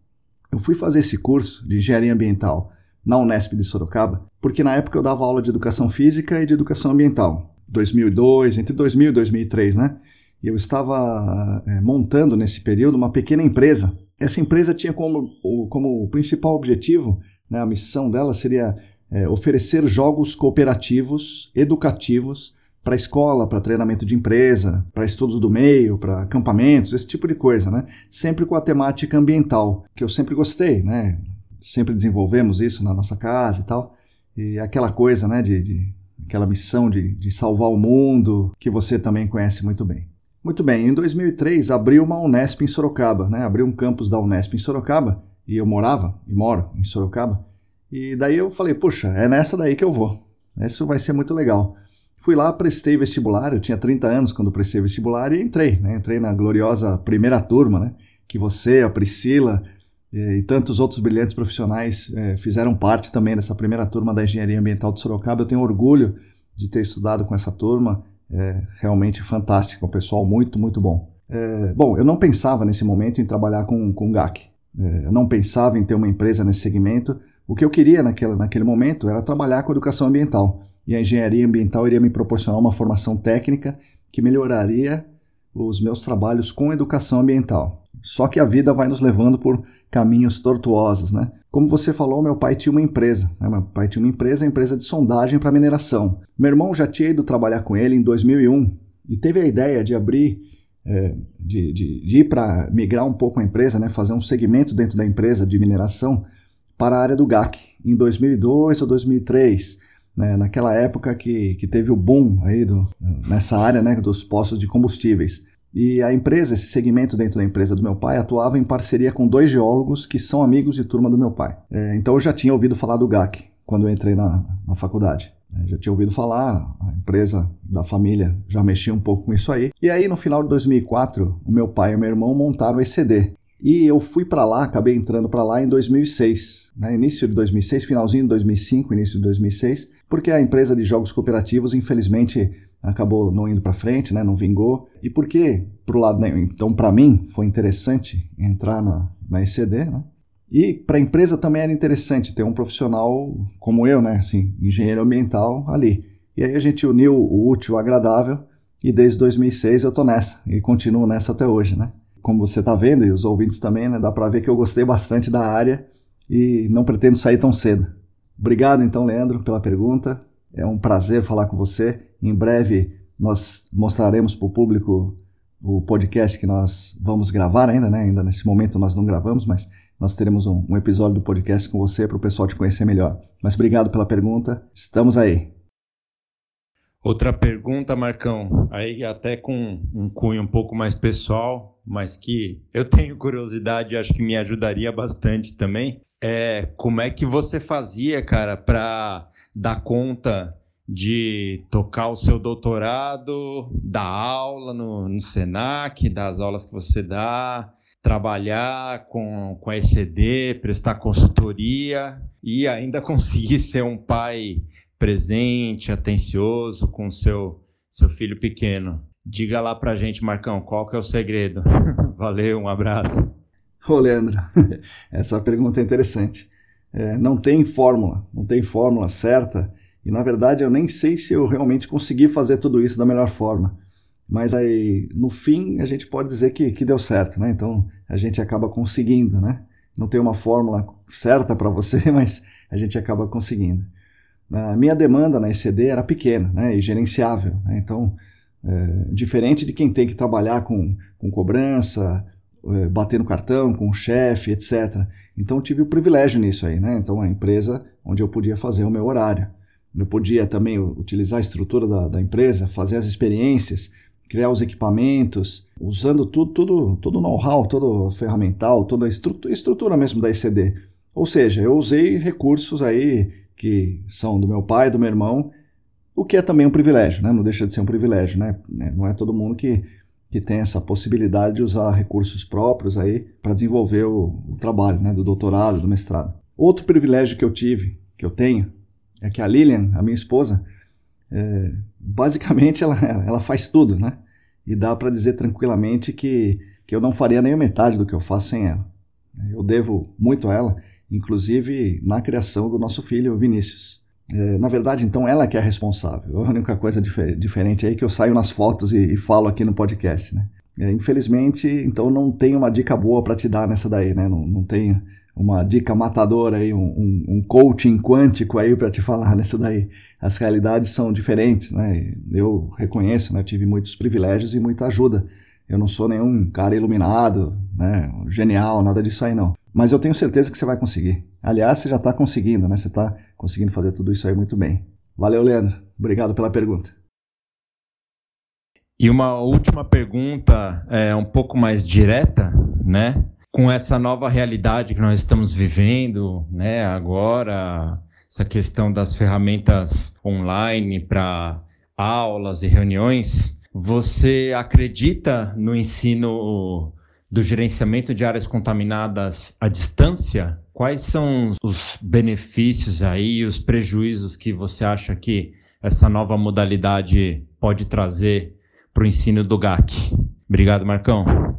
Eu fui fazer esse curso de engenharia ambiental na Unesp de Sorocaba, porque na época eu dava aula de educação física e de educação ambiental, 2002, entre 2000 e 2003, né? eu estava é, montando nesse período uma pequena empresa. Essa empresa tinha como, como principal objetivo, né, a missão dela seria é, oferecer jogos cooperativos, educativos, para escola, para treinamento de empresa, para estudos do meio, para acampamentos, esse tipo de coisa, né? Sempre com a temática ambiental, que eu sempre gostei, né? Sempre desenvolvemos isso na nossa casa e tal. E aquela coisa, né, de, de aquela missão de, de salvar o mundo, que você também conhece muito bem. Muito bem, em 2003 abriu uma Unesp em Sorocaba, né? Abriu um campus da Unesp em Sorocaba, e eu morava, e moro em Sorocaba. E daí eu falei, puxa, é nessa daí que eu vou. Isso vai ser muito legal. Fui lá, prestei vestibular, eu tinha 30 anos quando prestei vestibular e entrei, né? Entrei na gloriosa primeira turma, né? Que você, a Priscila e, e tantos outros brilhantes profissionais é, fizeram parte também dessa primeira turma da Engenharia Ambiental de Sorocaba. Eu tenho orgulho de ter estudado com essa turma, é realmente fantástico, um pessoal muito, muito bom. É, bom, eu não pensava nesse momento em trabalhar com, com GAC, é, eu não pensava em ter uma empresa nesse segmento. O que eu queria naquele, naquele momento era trabalhar com educação ambiental e a engenharia ambiental iria me proporcionar uma formação técnica que melhoraria os meus trabalhos com educação ambiental. Só que a vida vai nos levando por caminhos tortuosos, né? Como você falou, meu pai tinha uma empresa. Né? Meu pai tinha uma empresa, empresa de sondagem para mineração. Meu irmão já tinha ido trabalhar com ele em 2001 e teve a ideia de abrir, é, de, de, de, ir para migrar um pouco a empresa, né? fazer um segmento dentro da empresa de mineração para a área do GAC em 2002 ou 2003 né, naquela época que, que teve o boom aí do, nessa área né, dos postos de combustíveis. E a empresa, esse segmento dentro da empresa do meu pai, atuava em parceria com dois geólogos que são amigos de turma do meu pai. É, então eu já tinha ouvido falar do GAC quando eu entrei na, na faculdade. Eu já tinha ouvido falar, a empresa da família já mexia um pouco com isso aí. E aí, no final de 2004, o meu pai e o meu irmão montaram o ECD, e eu fui para lá, acabei entrando para lá em 2006, né? início de 2006, finalzinho de 2005, início de 2006, porque a empresa de jogos cooperativos, infelizmente, acabou não indo para frente, né? não vingou. E porque, pro lado, né? então para mim foi interessante entrar na, na ECD, né? E para a empresa também era interessante ter um profissional como eu, né, assim, engenheiro ambiental ali. E aí a gente uniu o útil ao agradável e desde 2006 eu tô nessa e continuo nessa até hoje, né? Como você está vendo, e os ouvintes também, né, dá para ver que eu gostei bastante da área e não pretendo sair tão cedo. Obrigado, então, Leandro, pela pergunta. É um prazer falar com você. Em breve nós mostraremos para o público o podcast que nós vamos gravar ainda, né? Ainda nesse momento nós não gravamos, mas nós teremos um, um episódio do podcast com você para o pessoal te conhecer melhor. Mas obrigado pela pergunta. Estamos aí. Outra pergunta, Marcão, aí até com um cunho um pouco mais pessoal, mas que eu tenho curiosidade e acho que me ajudaria bastante também. É como é que você fazia, cara, para dar conta de tocar o seu doutorado, dar aula no, no SENAC, das aulas que você dá, trabalhar com, com a ECD, prestar consultoria e ainda <laughs> conseguir ser um pai presente, atencioso com seu seu filho pequeno. Diga lá pra gente, Marcão, qual que é o segredo? <laughs> Valeu, um abraço. Ô, Leandro, <laughs> essa pergunta é interessante. É, não tem fórmula, não tem fórmula certa, e na verdade eu nem sei se eu realmente consegui fazer tudo isso da melhor forma. Mas aí, no fim, a gente pode dizer que, que deu certo, né? Então a gente acaba conseguindo, né? Não tem uma fórmula certa para você, <laughs> mas a gente acaba conseguindo. A minha demanda na ECD era pequena né, e gerenciável. Né? Então, é, diferente de quem tem que trabalhar com, com cobrança, é, bater no cartão, com o chefe, etc. Então, tive o privilégio nisso aí. Né? Então, a empresa onde eu podia fazer o meu horário. Eu podia também utilizar a estrutura da, da empresa, fazer as experiências, criar os equipamentos, usando tudo, tudo, todo o know-how, todo o ferramental, toda a estrutura, estrutura mesmo da ECD. Ou seja, eu usei recursos aí que são do meu pai, do meu irmão, o que é também um privilégio, né? não deixa de ser um privilégio. Né? É, não é todo mundo que, que tem essa possibilidade de usar recursos próprios aí para desenvolver o, o trabalho né? do doutorado, do mestrado. Outro privilégio que eu tive, que eu tenho, é que a Lilian, a minha esposa, é, basicamente ela, <laughs> ela faz tudo, né? E dá para dizer tranquilamente que, que eu não faria nem a metade do que eu faço sem ela. Eu devo muito a ela inclusive na criação do nosso filho Vinícius. É, na verdade, então, ela que é responsável. A única coisa difer diferente aí é que eu saio nas fotos e, e falo aqui no podcast, né? É, infelizmente, então não tenho uma dica boa para te dar nessa daí, né? Não, não tenho uma dica matadora aí, um, um, um coaching quântico aí para te falar nessa daí. As realidades são diferentes, né? Eu reconheço, né? tive muitos privilégios e muita ajuda. Eu não sou nenhum cara iluminado, né? Genial, nada disso aí não. Mas eu tenho certeza que você vai conseguir. Aliás, você já está conseguindo, né? Você está conseguindo fazer tudo isso aí muito bem. Valeu, Leandro. Obrigado pela pergunta. E uma última pergunta, é, um pouco mais direta, né? Com essa nova realidade que nós estamos vivendo, né? Agora, essa questão das ferramentas online para aulas e reuniões, você acredita no ensino do gerenciamento de áreas contaminadas à distância? Quais são os benefícios aí, os prejuízos que você acha que essa nova modalidade pode trazer para o ensino do GAC? Obrigado, Marcão.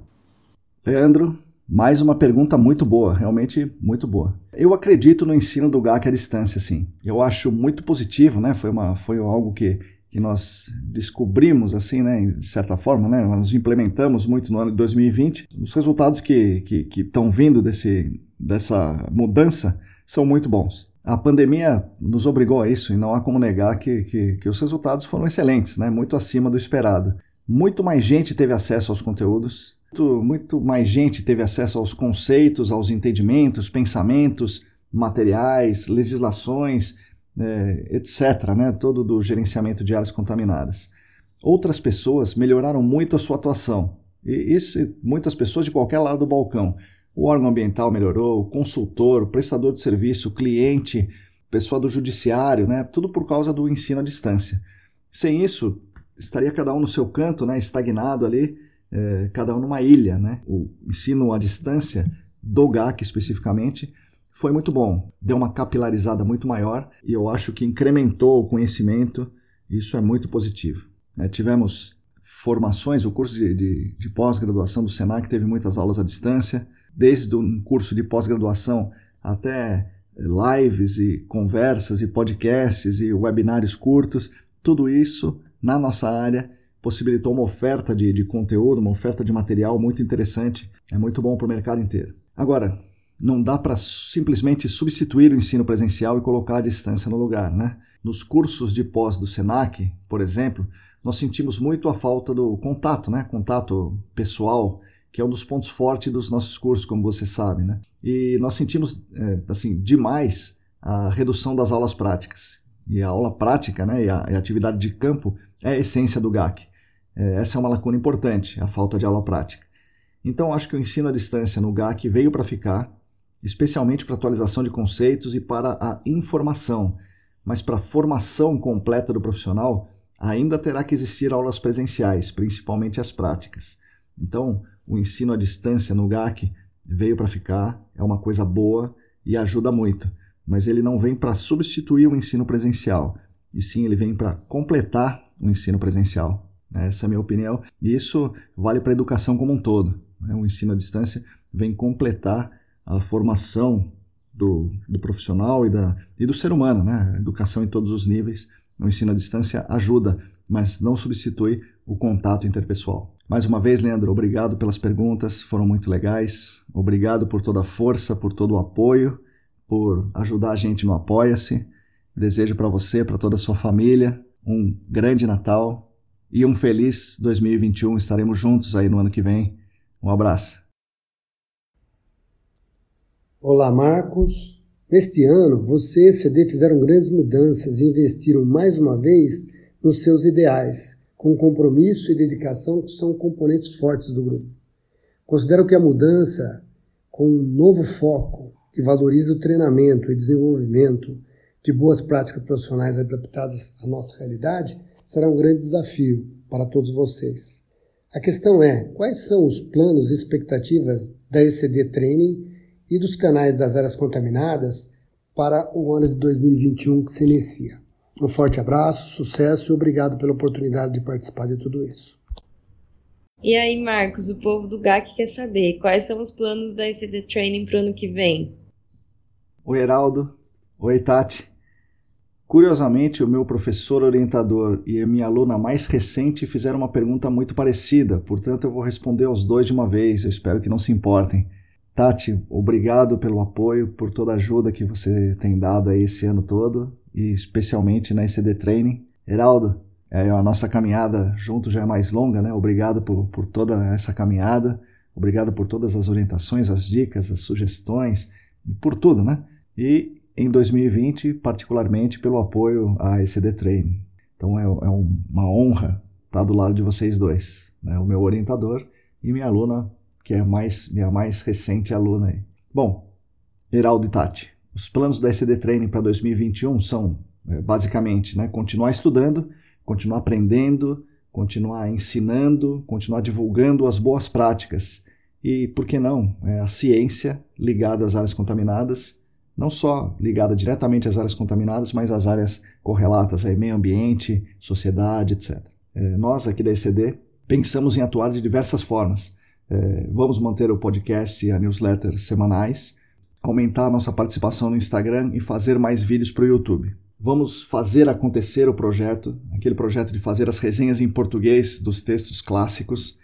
Leandro, mais uma pergunta muito boa, realmente muito boa. Eu acredito no ensino do GAC à distância, sim. Eu acho muito positivo, né? Foi, uma, foi algo que, que nós descobrimos, assim, né? De certa forma, né? Nós implementamos muito no ano de 2020. Os resultados que estão vindo desse, dessa mudança são muito bons. A pandemia nos obrigou a isso e não há como negar que, que, que os resultados foram excelentes, né? muito acima do esperado. Muito mais gente teve acesso aos conteúdos, muito, muito mais gente teve acesso aos conceitos, aos entendimentos, pensamentos, materiais, legislações, é, etc., né? todo do gerenciamento de áreas contaminadas. Outras pessoas melhoraram muito a sua atuação, e isso, muitas pessoas de qualquer lado do balcão. O órgão ambiental melhorou, o consultor, o prestador de serviço, o cliente, pessoa do judiciário, né? Tudo por causa do ensino à distância. Sem isso, estaria cada um no seu canto, né? Estagnado ali, é, cada um numa ilha, né? O ensino à distância, do GAC especificamente, foi muito bom. Deu uma capilarizada muito maior e eu acho que incrementou o conhecimento. Isso é muito positivo. É, tivemos formações, o curso de, de, de pós-graduação do SENAC teve muitas aulas à distância desde um curso de pós-graduação até lives e conversas e podcasts e webinários curtos, tudo isso na nossa área possibilitou uma oferta de, de conteúdo, uma oferta de material muito interessante, é muito bom para o mercado inteiro. Agora, não dá para simplesmente substituir o ensino presencial e colocar a distância no lugar, né? Nos cursos de pós do Senac, por exemplo, nós sentimos muito a falta do contato, né? Contato pessoal, que é um dos pontos fortes dos nossos cursos, como você sabe, né? E nós sentimos, é, assim, demais a redução das aulas práticas. E a aula prática, né, e a, e a atividade de campo é a essência do GAC. É, essa é uma lacuna importante, a falta de aula prática. Então, acho que o ensino à distância no GAC veio para ficar, especialmente para atualização de conceitos e para a informação. Mas para a formação completa do profissional, ainda terá que existir aulas presenciais, principalmente as práticas. Então, o ensino à distância no GAC veio para ficar, é uma coisa boa e ajuda muito, mas ele não vem para substituir o ensino presencial, e sim ele vem para completar o ensino presencial. Essa é a minha opinião, e isso vale para a educação como um todo. Né? O ensino à distância vem completar a formação do, do profissional e, da, e do ser humano, né? A educação em todos os níveis. O ensino à distância ajuda, mas não substitui o contato interpessoal. Mais uma vez, Leandro, obrigado pelas perguntas, foram muito legais. Obrigado por toda a força, por todo o apoio, por ajudar a gente no Apoia-se. Desejo para você, para toda a sua família, um grande Natal e um feliz 2021. Estaremos juntos aí no ano que vem. Um abraço. Olá, Marcos. Neste ano, você e CD fizeram grandes mudanças e investiram mais uma vez nos seus ideais com compromisso e dedicação que são componentes fortes do grupo. Considero que a mudança, com um novo foco que valoriza o treinamento e desenvolvimento de boas práticas profissionais adaptadas à nossa realidade, será um grande desafio para todos vocês. A questão é: quais são os planos e expectativas da ECD Training e dos canais das áreas contaminadas para o ano de 2021 que se inicia? Um forte abraço, sucesso e obrigado pela oportunidade de participar de tudo isso. E aí, Marcos, o povo do GAC quer saber quais são os planos da ECD Training para o ano que vem? Oi, Heraldo. Oi, Tati. Curiosamente, o meu professor orientador e a minha aluna mais recente fizeram uma pergunta muito parecida, portanto eu vou responder aos dois de uma vez, eu espero que não se importem. Tati, obrigado pelo apoio, por toda a ajuda que você tem dado aí esse ano todo, e especialmente na ECD Training. Heraldo, é, a nossa caminhada junto já é mais longa, né? Obrigado por, por toda essa caminhada, obrigado por todas as orientações, as dicas, as sugestões, por tudo, né? E em 2020, particularmente pelo apoio à ECD Training. Então é, é uma honra estar do lado de vocês dois, né? o meu orientador e minha aluna, que é mais, minha mais recente aluna. Aí. Bom, Heraldo e Tati, os planos da ECD Training para 2021 são é, basicamente né, continuar estudando, continuar aprendendo, continuar ensinando, continuar divulgando as boas práticas e, por que não, é, a ciência ligada às áreas contaminadas não só ligada diretamente às áreas contaminadas, mas às áreas correlatas, aí, meio ambiente, sociedade, etc. É, nós aqui da ECD pensamos em atuar de diversas formas. É, vamos manter o podcast e a newsletter semanais, aumentar a nossa participação no Instagram e fazer mais vídeos para o YouTube. Vamos fazer acontecer o projeto, aquele projeto de fazer as resenhas em português dos textos clássicos,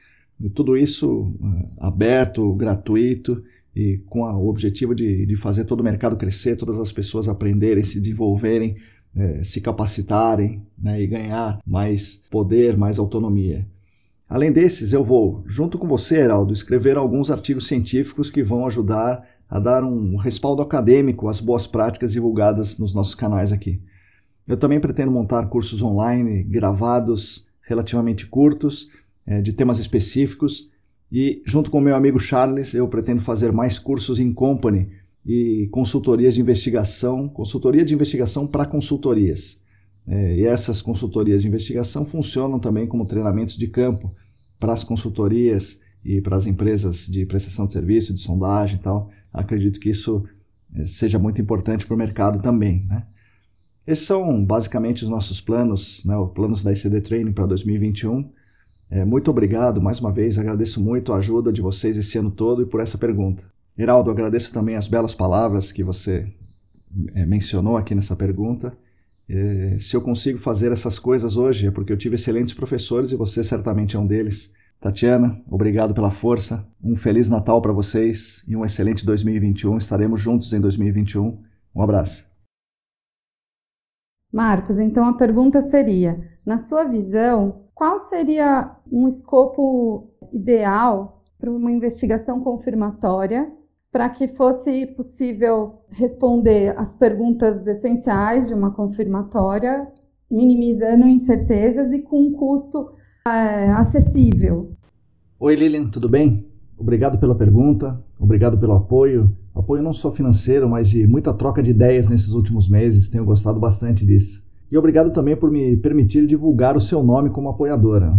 tudo isso uh, aberto, gratuito e com a, o objetivo de, de fazer todo o mercado crescer, todas as pessoas aprenderem, se desenvolverem, é, se capacitarem né, e ganhar mais poder, mais autonomia. Além desses, eu vou, junto com você, Heraldo, escrever alguns artigos científicos que vão ajudar a dar um respaldo acadêmico às boas práticas divulgadas nos nossos canais aqui. Eu também pretendo montar cursos online gravados, relativamente curtos, é, de temas específicos, e junto com meu amigo Charles, eu pretendo fazer mais cursos em company e consultorias de investigação, consultoria de investigação para consultorias. É, e essas consultorias de investigação funcionam também como treinamentos de campo para as consultorias e para as empresas de prestação de serviço, de sondagem e tal. Acredito que isso é, seja muito importante para o mercado também. Né? Esses são basicamente os nossos planos, né, os planos da ICD Training para 2021. É, muito obrigado mais uma vez, agradeço muito a ajuda de vocês esse ano todo e por essa pergunta. Heraldo, agradeço também as belas palavras que você é, mencionou aqui nessa pergunta. É, se eu consigo fazer essas coisas hoje é porque eu tive excelentes professores e você certamente é um deles. Tatiana, obrigado pela força. Um feliz Natal para vocês e um excelente 2021. Estaremos juntos em 2021. Um abraço. Marcos, então a pergunta seria: na sua visão, qual seria um escopo ideal para uma investigação confirmatória para que fosse possível responder as perguntas essenciais de uma confirmatória, minimizando incertezas e com um custo é, acessível? Oi, Lilian, tudo bem? Obrigado pela pergunta, obrigado pelo apoio. Apoio não só financeiro, mas de muita troca de ideias nesses últimos meses. Tenho gostado bastante disso. E obrigado também por me permitir divulgar o seu nome como apoiadora.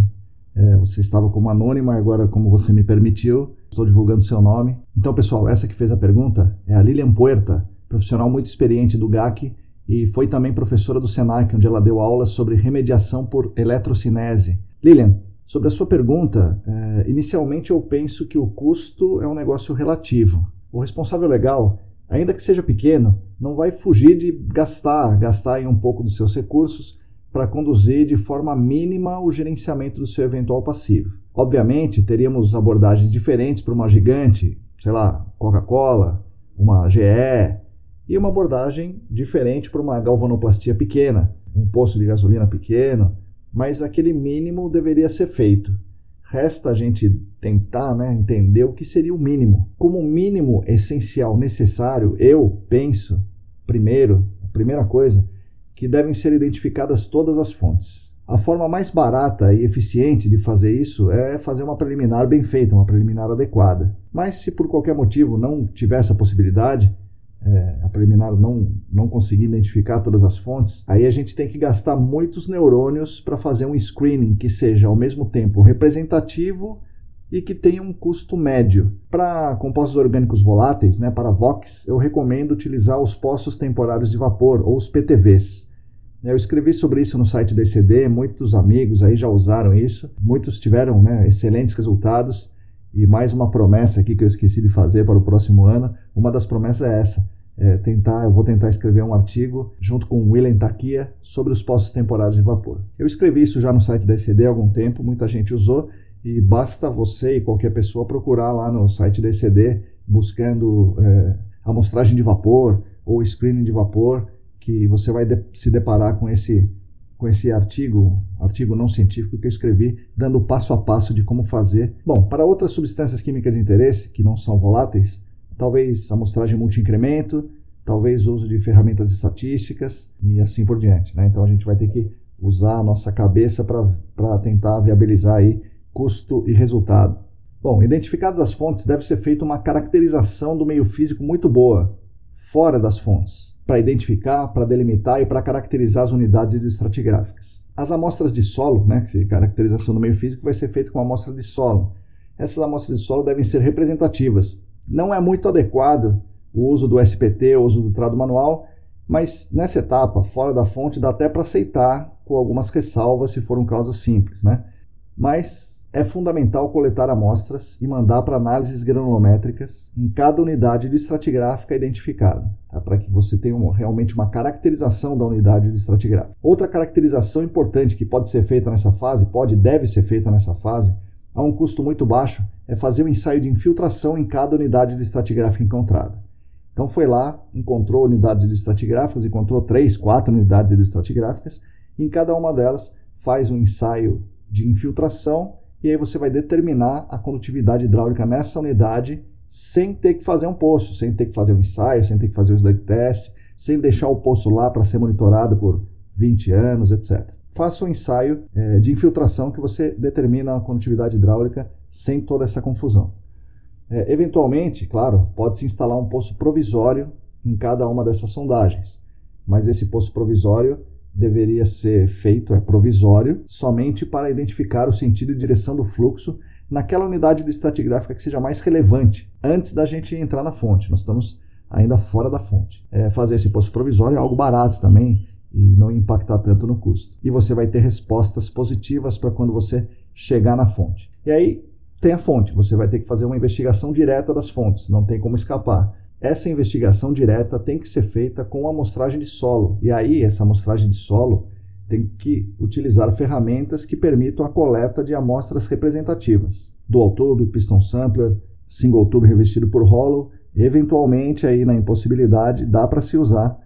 É, você estava como anônima, agora, como você me permitiu, estou divulgando seu nome. Então, pessoal, essa que fez a pergunta é a Lilian Puerta, profissional muito experiente do GAC e foi também professora do SENAC, onde ela deu aulas sobre remediação por eletrocinese. Lilian, sobre a sua pergunta, é, inicialmente eu penso que o custo é um negócio relativo. O responsável legal ainda que seja pequeno, não vai fugir de gastar, gastar um pouco dos seus recursos para conduzir de forma mínima o gerenciamento do seu eventual passivo. Obviamente, teríamos abordagens diferentes para uma gigante, sei lá, Coca-Cola, uma GE, e uma abordagem diferente para uma galvanoplastia pequena, um posto de gasolina pequeno, mas aquele mínimo deveria ser feito. Resta a gente tentar né, entender o que seria o mínimo. Como mínimo essencial necessário, eu penso, primeiro, a primeira coisa, que devem ser identificadas todas as fontes. A forma mais barata e eficiente de fazer isso é fazer uma preliminar bem feita, uma preliminar adequada. Mas se por qualquer motivo não tiver essa possibilidade, é, a preliminar não, não conseguir identificar todas as fontes, aí a gente tem que gastar muitos neurônios para fazer um screening que seja ao mesmo tempo representativo e que tenha um custo médio. Para compostos orgânicos voláteis, né, para VOX, eu recomendo utilizar os poços temporários de vapor, ou os PTVs. Eu escrevi sobre isso no site da ECD, muitos amigos aí já usaram isso, muitos tiveram né, excelentes resultados. E mais uma promessa aqui que eu esqueci de fazer para o próximo ano. Uma das promessas é essa: é, tentar, eu vou tentar escrever um artigo junto com o William Takia sobre os poços temporários de vapor. Eu escrevi isso já no site da ECD há algum tempo, muita gente usou e basta você e qualquer pessoa procurar lá no site da ECD buscando é, amostragem de vapor ou screening de vapor que você vai de se deparar com esse com esse artigo, artigo não científico que eu escrevi, dando passo a passo de como fazer. Bom, para outras substâncias químicas de interesse, que não são voláteis, talvez amostragem multi-incremento, talvez uso de ferramentas estatísticas e assim por diante. Né? Então a gente vai ter que usar a nossa cabeça para tentar viabilizar aí custo e resultado. Bom, identificadas as fontes, deve ser feita uma caracterização do meio físico muito boa, fora das fontes, para identificar, para delimitar e para caracterizar as unidades hidroestratigráficas. As amostras de solo, né, que caracterização do meio físico, vai ser feita com amostra de solo. Essas amostras de solo devem ser representativas, não é muito adequado o uso do SPT, o uso do trado manual, mas nessa etapa, fora da fonte, dá até para aceitar com algumas ressalvas se for um caso simples, né? Mas é fundamental coletar amostras e mandar para análises granulométricas em cada unidade de estratigráfica identificada, tá? para que você tenha um, realmente uma caracterização da unidade de estratigráfica. Outra caracterização importante que pode ser feita nessa fase, pode e deve ser feita nessa fase, a um custo muito baixo, é fazer um ensaio de infiltração em cada unidade de estratigráfica encontrada. Então foi lá, encontrou unidades estratigráficas, encontrou três, quatro unidades estratigráficas, e em cada uma delas faz um ensaio de infiltração e aí você vai determinar a condutividade hidráulica nessa unidade sem ter que fazer um poço, sem ter que fazer um ensaio, sem ter que fazer o slug test, sem deixar o poço lá para ser monitorado por 20 anos, etc faça um ensaio é, de infiltração que você determina a condutividade hidráulica sem toda essa confusão. É, eventualmente, claro, pode-se instalar um poço provisório em cada uma dessas sondagens, mas esse poço provisório deveria ser feito, é provisório, somente para identificar o sentido e direção do fluxo naquela unidade do estratigráfica que seja mais relevante, antes da gente entrar na fonte. Nós estamos ainda fora da fonte. É, fazer esse poço provisório é algo barato também, e não impactar tanto no custo. E você vai ter respostas positivas para quando você chegar na fonte. E aí tem a fonte, você vai ter que fazer uma investigação direta das fontes, não tem como escapar. Essa investigação direta tem que ser feita com amostragem de solo. E aí essa amostragem de solo tem que utilizar ferramentas que permitam a coleta de amostras representativas. Dual tube, piston sampler, single tube revestido por hollow, eventualmente aí na impossibilidade dá para se usar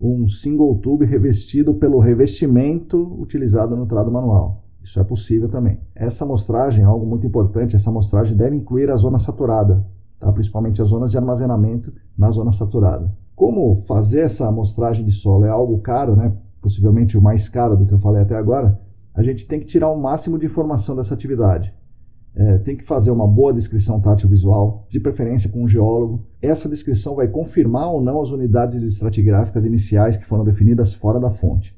um single tube revestido pelo revestimento utilizado no trado manual. Isso é possível também. Essa amostragem, algo muito importante, essa amostragem deve incluir a zona saturada, tá? principalmente as zonas de armazenamento na zona saturada. Como fazer essa amostragem de solo é algo caro, né? possivelmente o mais caro do que eu falei até agora, a gente tem que tirar o máximo de informação dessa atividade. É, tem que fazer uma boa descrição tátil visual, de preferência com um geólogo. Essa descrição vai confirmar ou não as unidades estratigráficas iniciais que foram definidas fora da fonte.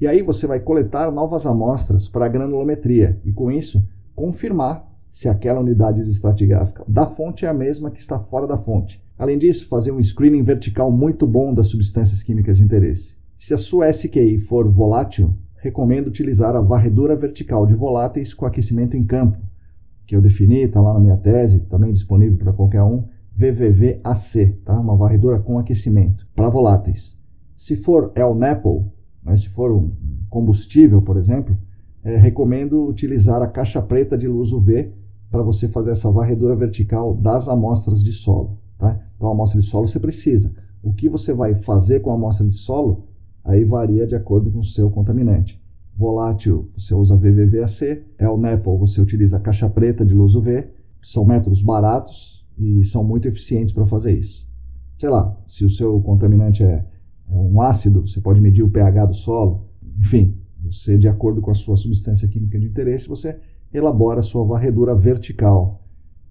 E aí você vai coletar novas amostras para a granulometria e, com isso, confirmar se aquela unidade estratigráfica da fonte é a mesma que está fora da fonte. Além disso, fazer um screening vertical muito bom das substâncias químicas de interesse. Se a sua SQI for volátil, recomendo utilizar a varredura vertical de voláteis com aquecimento em campo que eu defini, está lá na minha tese, também disponível para qualquer um, VVVAC, tá? uma varredura com aquecimento, para voláteis. Se for El Nepo, né, se for um combustível, por exemplo, é, recomendo utilizar a caixa preta de luz UV para você fazer essa varredura vertical das amostras de solo. Tá? Então, a amostra de solo você precisa. O que você vai fazer com a amostra de solo, aí varia de acordo com o seu contaminante. Volátil, você usa VVVAC. É o NEPL, você utiliza caixa preta de luz UV. São métodos baratos e são muito eficientes para fazer isso. Sei lá, se o seu contaminante é, é um ácido, você pode medir o pH do solo. Enfim, você, de acordo com a sua substância química de interesse, você elabora sua varredura vertical.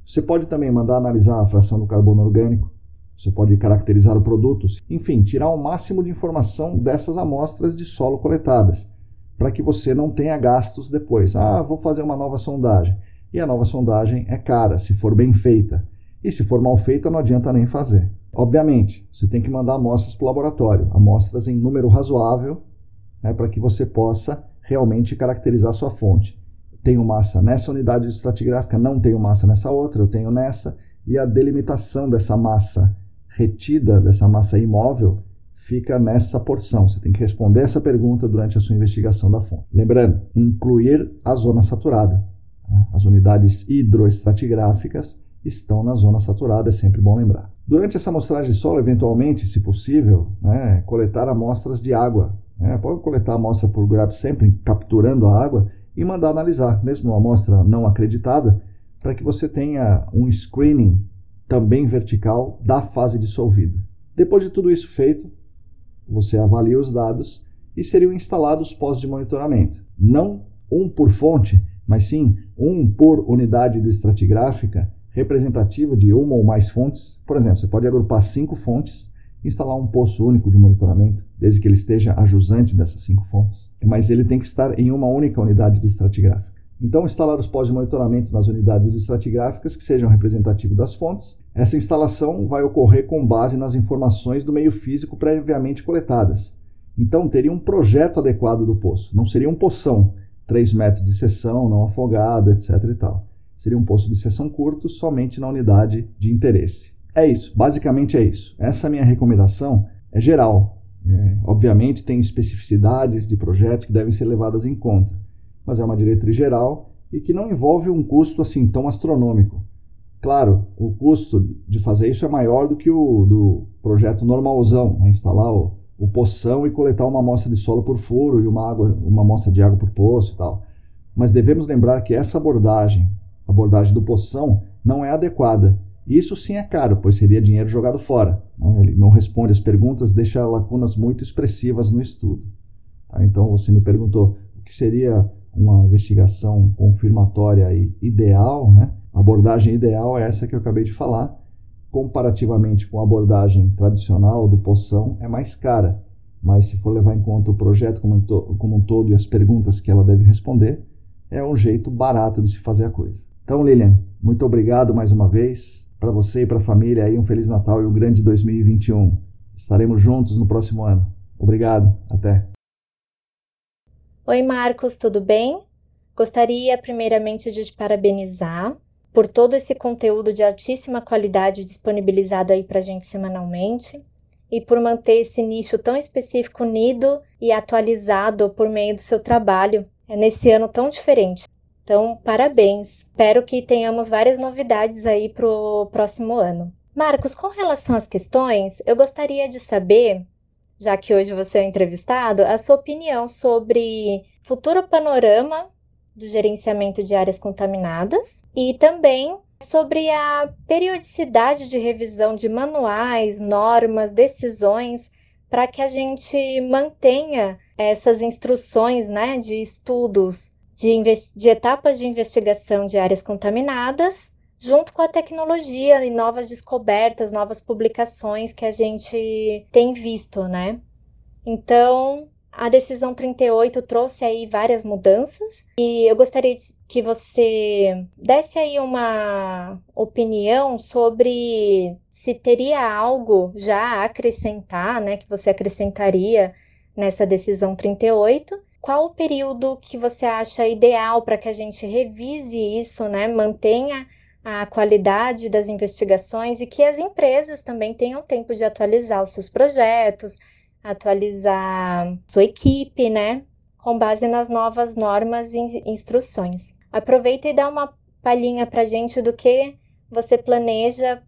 Você pode também mandar analisar a fração do carbono orgânico, você pode caracterizar o produto, enfim, tirar o máximo de informação dessas amostras de solo coletadas para que você não tenha gastos depois. Ah, vou fazer uma nova sondagem. E a nova sondagem é cara, se for bem feita. E se for mal feita, não adianta nem fazer. Obviamente, você tem que mandar amostras para o laboratório, amostras em número razoável, né, para que você possa realmente caracterizar sua fonte. Tenho massa nessa unidade estratigráfica, não tenho massa nessa outra, eu tenho nessa, e a delimitação dessa massa retida dessa massa imóvel fica nessa porção. Você tem que responder essa pergunta durante a sua investigação da fonte. Lembrando, incluir a zona saturada. Né? As unidades hidroestratigráficas estão na zona saturada, é sempre bom lembrar. Durante essa amostragem de solo, eventualmente, se possível, né, coletar amostras de água. Né? Pode coletar amostra por grab sampling, capturando a água, e mandar analisar, mesmo uma amostra não acreditada, para que você tenha um screening também vertical da fase dissolvida. Depois de tudo isso feito, você avalia os dados e seriam instalados pós de monitoramento. Não um por fonte, mas sim um por unidade estratigráfica representativo de uma ou mais fontes. Por exemplo, você pode agrupar cinco fontes instalar um poço único de monitoramento, desde que ele esteja ajusante dessas cinco fontes. Mas ele tem que estar em uma única unidade estratigráfica. Então, instalar os pós de monitoramento nas unidades estratigráficas que sejam representativos das fontes. Essa instalação vai ocorrer com base nas informações do meio físico previamente coletadas. Então, teria um projeto adequado do poço. Não seria um poção, 3 metros de seção, não afogado, etc. E tal. Seria um poço de seção curto somente na unidade de interesse. É isso, basicamente é isso. Essa minha recomendação é geral. É, obviamente, tem especificidades de projetos que devem ser levadas em conta mas é uma diretriz geral e que não envolve um custo assim tão astronômico. Claro, o custo de fazer isso é maior do que o do projeto normalzão, né? instalar o, o poção e coletar uma amostra de solo por furo e uma, água, uma amostra de água por poço e tal. Mas devemos lembrar que essa abordagem, a abordagem do poção, não é adequada. Isso sim é caro, pois seria dinheiro jogado fora. Né? Ele não responde as perguntas, deixa lacunas muito expressivas no estudo. Tá? Então você me perguntou o que seria uma investigação confirmatória ideal, né? A abordagem ideal é essa que eu acabei de falar. Comparativamente com a abordagem tradicional do poção, é mais cara, mas se for levar em conta o projeto como um todo e as perguntas que ela deve responder, é um jeito barato de se fazer a coisa. Então, Lilian, muito obrigado mais uma vez. Para você e para a família aí, um Feliz Natal e um grande 2021. Estaremos juntos no próximo ano. Obrigado. Até. Oi, Marcos, tudo bem? Gostaria primeiramente de te parabenizar por todo esse conteúdo de altíssima qualidade disponibilizado aí para gente semanalmente e por manter esse nicho tão específico unido e atualizado por meio do seu trabalho é nesse ano tão diferente. Então, parabéns. Espero que tenhamos várias novidades aí para o próximo ano. Marcos, com relação às questões, eu gostaria de saber já que hoje você é entrevistado, a sua opinião sobre futuro panorama do gerenciamento de áreas contaminadas e também sobre a periodicidade de revisão de manuais, normas, decisões para que a gente mantenha essas instruções né, de estudos de, de etapas de investigação de áreas contaminadas junto com a tecnologia e novas descobertas, novas publicações que a gente tem visto, né? Então, a decisão 38 trouxe aí várias mudanças e eu gostaria que você desse aí uma opinião sobre se teria algo já a acrescentar, né, que você acrescentaria nessa decisão 38. Qual o período que você acha ideal para que a gente revise isso, né, mantenha a qualidade das investigações e que as empresas também tenham tempo de atualizar os seus projetos, atualizar sua equipe, né? Com base nas novas normas e instruções. Aproveita e dá uma palhinha pra gente do que você planeja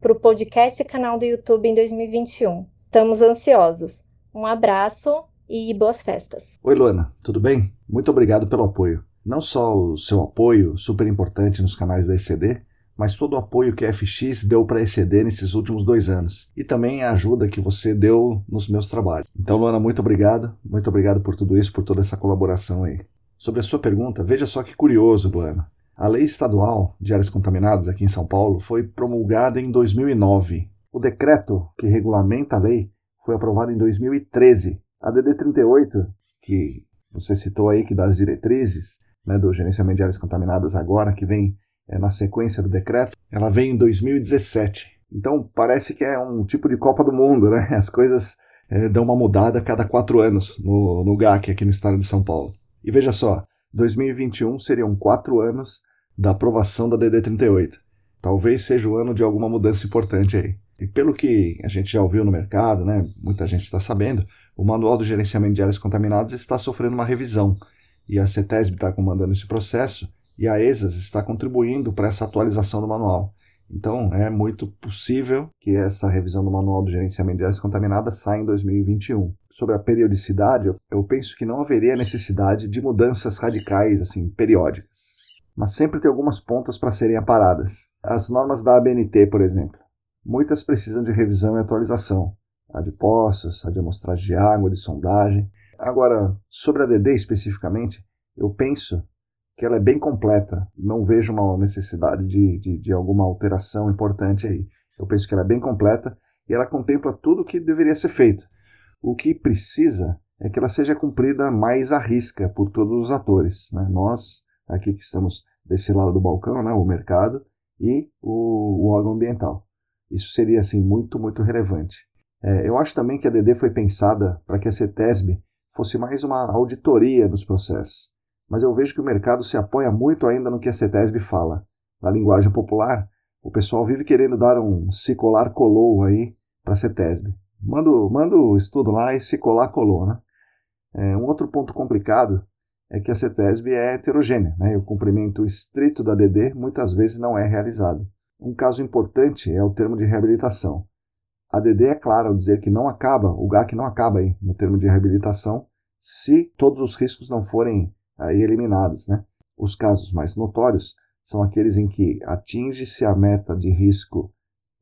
para o podcast e canal do YouTube em 2021. Estamos ansiosos. Um abraço e boas festas. Oi, Luana, tudo bem? Muito obrigado pelo apoio não só o seu apoio super importante nos canais da ECD, mas todo o apoio que a FX deu para a ECD nesses últimos dois anos e também a ajuda que você deu nos meus trabalhos. Então, Luana, muito obrigado, muito obrigado por tudo isso, por toda essa colaboração aí. Sobre a sua pergunta, veja só que curioso, Luana. A Lei Estadual de Áreas Contaminadas aqui em São Paulo foi promulgada em 2009. O decreto que regulamenta a lei foi aprovado em 2013. A DD 38, que você citou aí, que dá as diretrizes, né, do gerenciamento de áreas contaminadas agora, que vem é, na sequência do decreto, ela veio em 2017. Então parece que é um tipo de Copa do Mundo, né? As coisas é, dão uma mudada a cada quatro anos no, no GAC aqui no estado de São Paulo. E veja só, 2021 seriam quatro anos da aprovação da DD38. Talvez seja o ano de alguma mudança importante aí. E pelo que a gente já ouviu no mercado, né, muita gente está sabendo, o Manual do Gerenciamento de Áreas Contaminadas está sofrendo uma revisão e a CETESB está comandando esse processo e a ESAS está contribuindo para essa atualização do manual. Então, é muito possível que essa revisão do Manual do Gerenciamento de Áreas Contaminadas saia em 2021. Sobre a periodicidade, eu penso que não haveria necessidade de mudanças radicais, assim, periódicas. Mas sempre tem algumas pontas para serem aparadas. As normas da ABNT, por exemplo. Muitas precisam de revisão e atualização. A de poços, a de amostragem de água, de sondagem. Agora, sobre a DD especificamente, eu penso que ela é bem completa. Não vejo uma necessidade de, de, de alguma alteração importante aí. Eu penso que ela é bem completa e ela contempla tudo o que deveria ser feito. O que precisa é que ela seja cumprida mais à risca por todos os atores. Né? Nós, aqui que estamos desse lado do balcão, né? o mercado e o, o órgão ambiental. Isso seria assim muito, muito relevante. É, eu acho também que a DD foi pensada para que a CETESB fosse mais uma auditoria dos processos mas eu vejo que o mercado se apoia muito ainda no que a CETESB fala. Na linguagem popular, o pessoal vive querendo dar um se colar colou aí para a CETESB. Manda, manda o estudo lá e se colar colou, né? É, um outro ponto complicado é que a CETESB é heterogênea, né? e o cumprimento estrito da DD muitas vezes não é realizado. Um caso importante é o termo de reabilitação. A DD é clara ao dizer que não acaba, o GAC não acaba aí no termo de reabilitação, se todos os riscos não forem aí eliminados. Né? Os casos mais notórios são aqueles em que atinge-se a meta de risco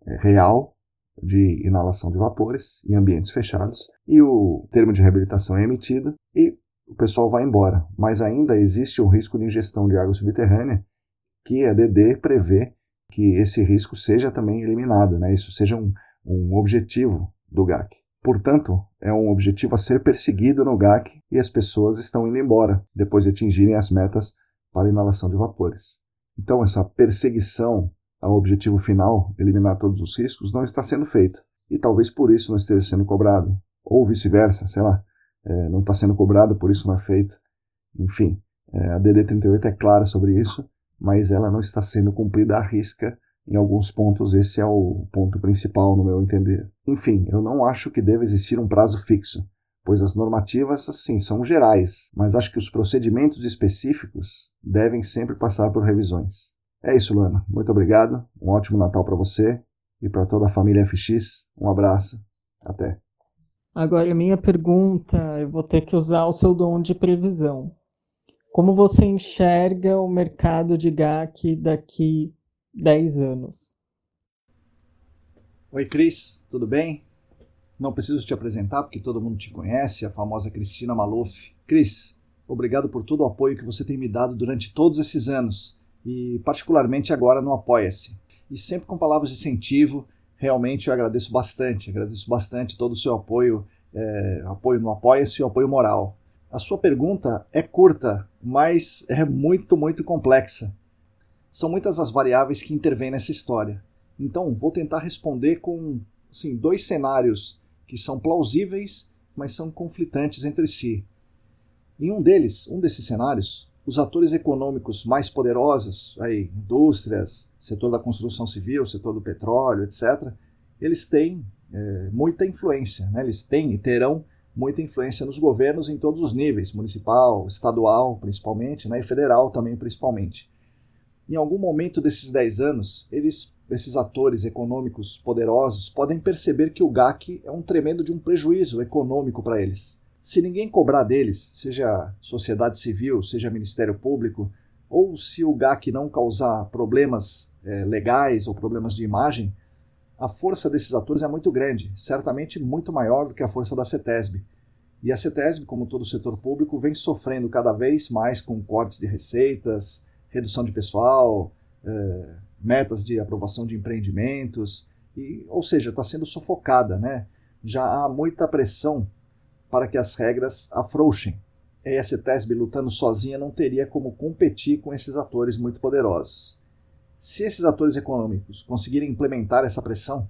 é, real de inalação de vapores em ambientes fechados e o termo de reabilitação é emitido e o pessoal vai embora. Mas ainda existe o risco de ingestão de água subterrânea que a DD prevê que esse risco seja também eliminado, né? isso seja um, um objetivo do GAC. Portanto, é um objetivo a ser perseguido no GAC e as pessoas estão indo embora depois de atingirem as metas para inalação de vapores. Então, essa perseguição ao objetivo final, eliminar todos os riscos, não está sendo feita. E talvez por isso não esteja sendo cobrado. Ou vice-versa, sei lá. É, não está sendo cobrado, por isso não é feito. Enfim, é, a DD38 é clara sobre isso, mas ela não está sendo cumprida à risca em alguns pontos, esse é o ponto principal, no meu entender. Enfim, eu não acho que deva existir um prazo fixo, pois as normativas, sim, são gerais, mas acho que os procedimentos específicos devem sempre passar por revisões. É isso, Luana. Muito obrigado. Um ótimo Natal para você e para toda a família FX. Um abraço. Até. Agora, minha pergunta, eu vou ter que usar o seu dom de previsão. Como você enxerga o mercado de GAC daqui 10 anos. Oi, Cris, tudo bem? Não preciso te apresentar porque todo mundo te conhece, a famosa Cristina Maluf. Cris, obrigado por todo o apoio que você tem me dado durante todos esses anos e particularmente agora no Apoia-se. E sempre com palavras de incentivo, realmente eu agradeço bastante, agradeço bastante todo o seu apoio, é, apoio no Apoia-se e o apoio moral. A sua pergunta é curta, mas é muito, muito complexa. São muitas as variáveis que intervêm nessa história. Então, vou tentar responder com assim, dois cenários que são plausíveis, mas são conflitantes entre si. Em um deles, um desses cenários, os atores econômicos mais poderosos, aí, indústrias, setor da construção civil, setor do petróleo, etc., eles têm é, muita influência, né? eles têm e terão muita influência nos governos em todos os níveis, municipal, estadual, principalmente, né? e federal também, principalmente em algum momento desses 10 anos, eles, esses atores econômicos poderosos podem perceber que o GAC é um tremendo de um prejuízo econômico para eles. Se ninguém cobrar deles, seja sociedade civil, seja Ministério Público, ou se o GAC não causar problemas é, legais ou problemas de imagem, a força desses atores é muito grande, certamente muito maior do que a força da CETESB. E a CETESB, como todo o setor público, vem sofrendo cada vez mais com cortes de receitas, redução de pessoal, é, metas de aprovação de empreendimentos, e, ou seja, está sendo sufocada, né? Já há muita pressão para que as regras afrouxem. A ESTESB lutando sozinha não teria como competir com esses atores muito poderosos. Se esses atores econômicos conseguirem implementar essa pressão,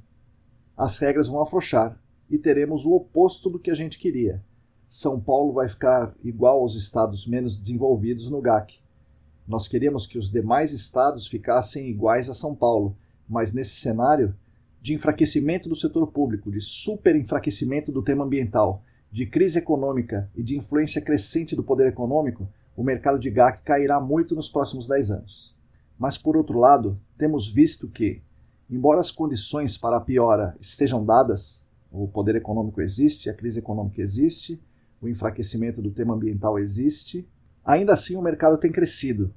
as regras vão afrouxar e teremos o oposto do que a gente queria. São Paulo vai ficar igual aos estados menos desenvolvidos no GAC, nós queríamos que os demais estados ficassem iguais a São Paulo, mas nesse cenário de enfraquecimento do setor público, de super enfraquecimento do tema ambiental, de crise econômica e de influência crescente do poder econômico, o mercado de GAC cairá muito nos próximos 10 anos. Mas, por outro lado, temos visto que, embora as condições para a piora estejam dadas, o poder econômico existe, a crise econômica existe, o enfraquecimento do tema ambiental existe, ainda assim o mercado tem crescido.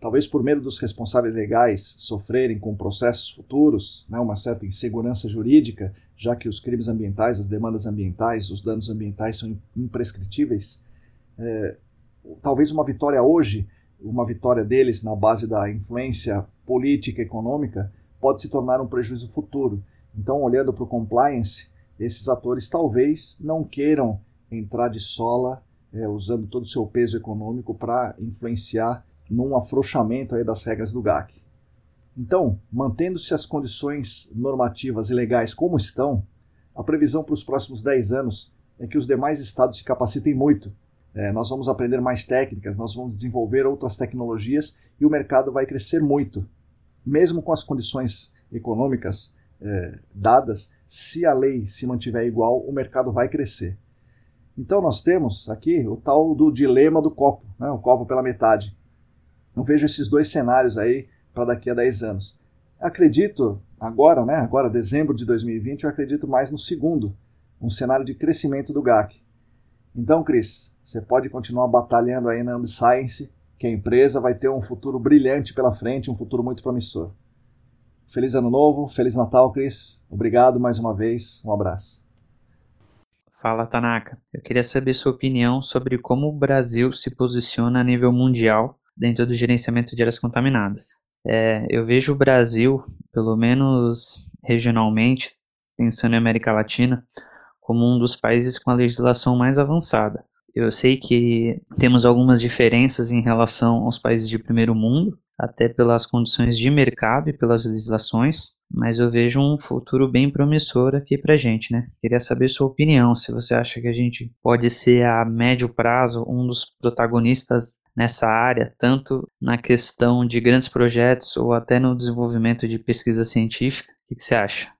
Talvez por medo dos responsáveis legais sofrerem com processos futuros, né, uma certa insegurança jurídica, já que os crimes ambientais, as demandas ambientais, os danos ambientais são imprescritíveis. É, talvez uma vitória hoje, uma vitória deles na base da influência política e econômica, pode se tornar um prejuízo futuro. Então, olhando para o compliance, esses atores talvez não queiram entrar de sola é, usando todo o seu peso econômico para influenciar num afrouxamento aí das regras do GAC. Então, mantendo-se as condições normativas e legais como estão, a previsão para os próximos 10 anos é que os demais estados se capacitem muito. É, nós vamos aprender mais técnicas, nós vamos desenvolver outras tecnologias e o mercado vai crescer muito. Mesmo com as condições econômicas é, dadas, se a lei se mantiver igual, o mercado vai crescer. Então nós temos aqui o tal do dilema do copo, né, o copo pela metade. Eu vejo esses dois cenários aí para daqui a 10 anos. Acredito, agora, né, agora dezembro de 2020, eu acredito mais no segundo, um cenário de crescimento do GAC. Então, Cris, você pode continuar batalhando aí na AmbiScience, que a empresa vai ter um futuro brilhante pela frente, um futuro muito promissor. Feliz Ano Novo, Feliz Natal, Cris. Obrigado mais uma vez, um abraço. Fala, Tanaka. Eu queria saber sua opinião sobre como o Brasil se posiciona a nível mundial dentro do gerenciamento de áreas contaminadas. É, eu vejo o Brasil, pelo menos regionalmente, pensando em América Latina, como um dos países com a legislação mais avançada. Eu sei que temos algumas diferenças em relação aos países de primeiro mundo, até pelas condições de mercado e pelas legislações, mas eu vejo um futuro bem promissor aqui para gente, né? Queria saber sua opinião, se você acha que a gente pode ser a médio prazo um dos protagonistas nessa área, tanto na questão de grandes projetos ou até no desenvolvimento de pesquisa científica. O que, você acha?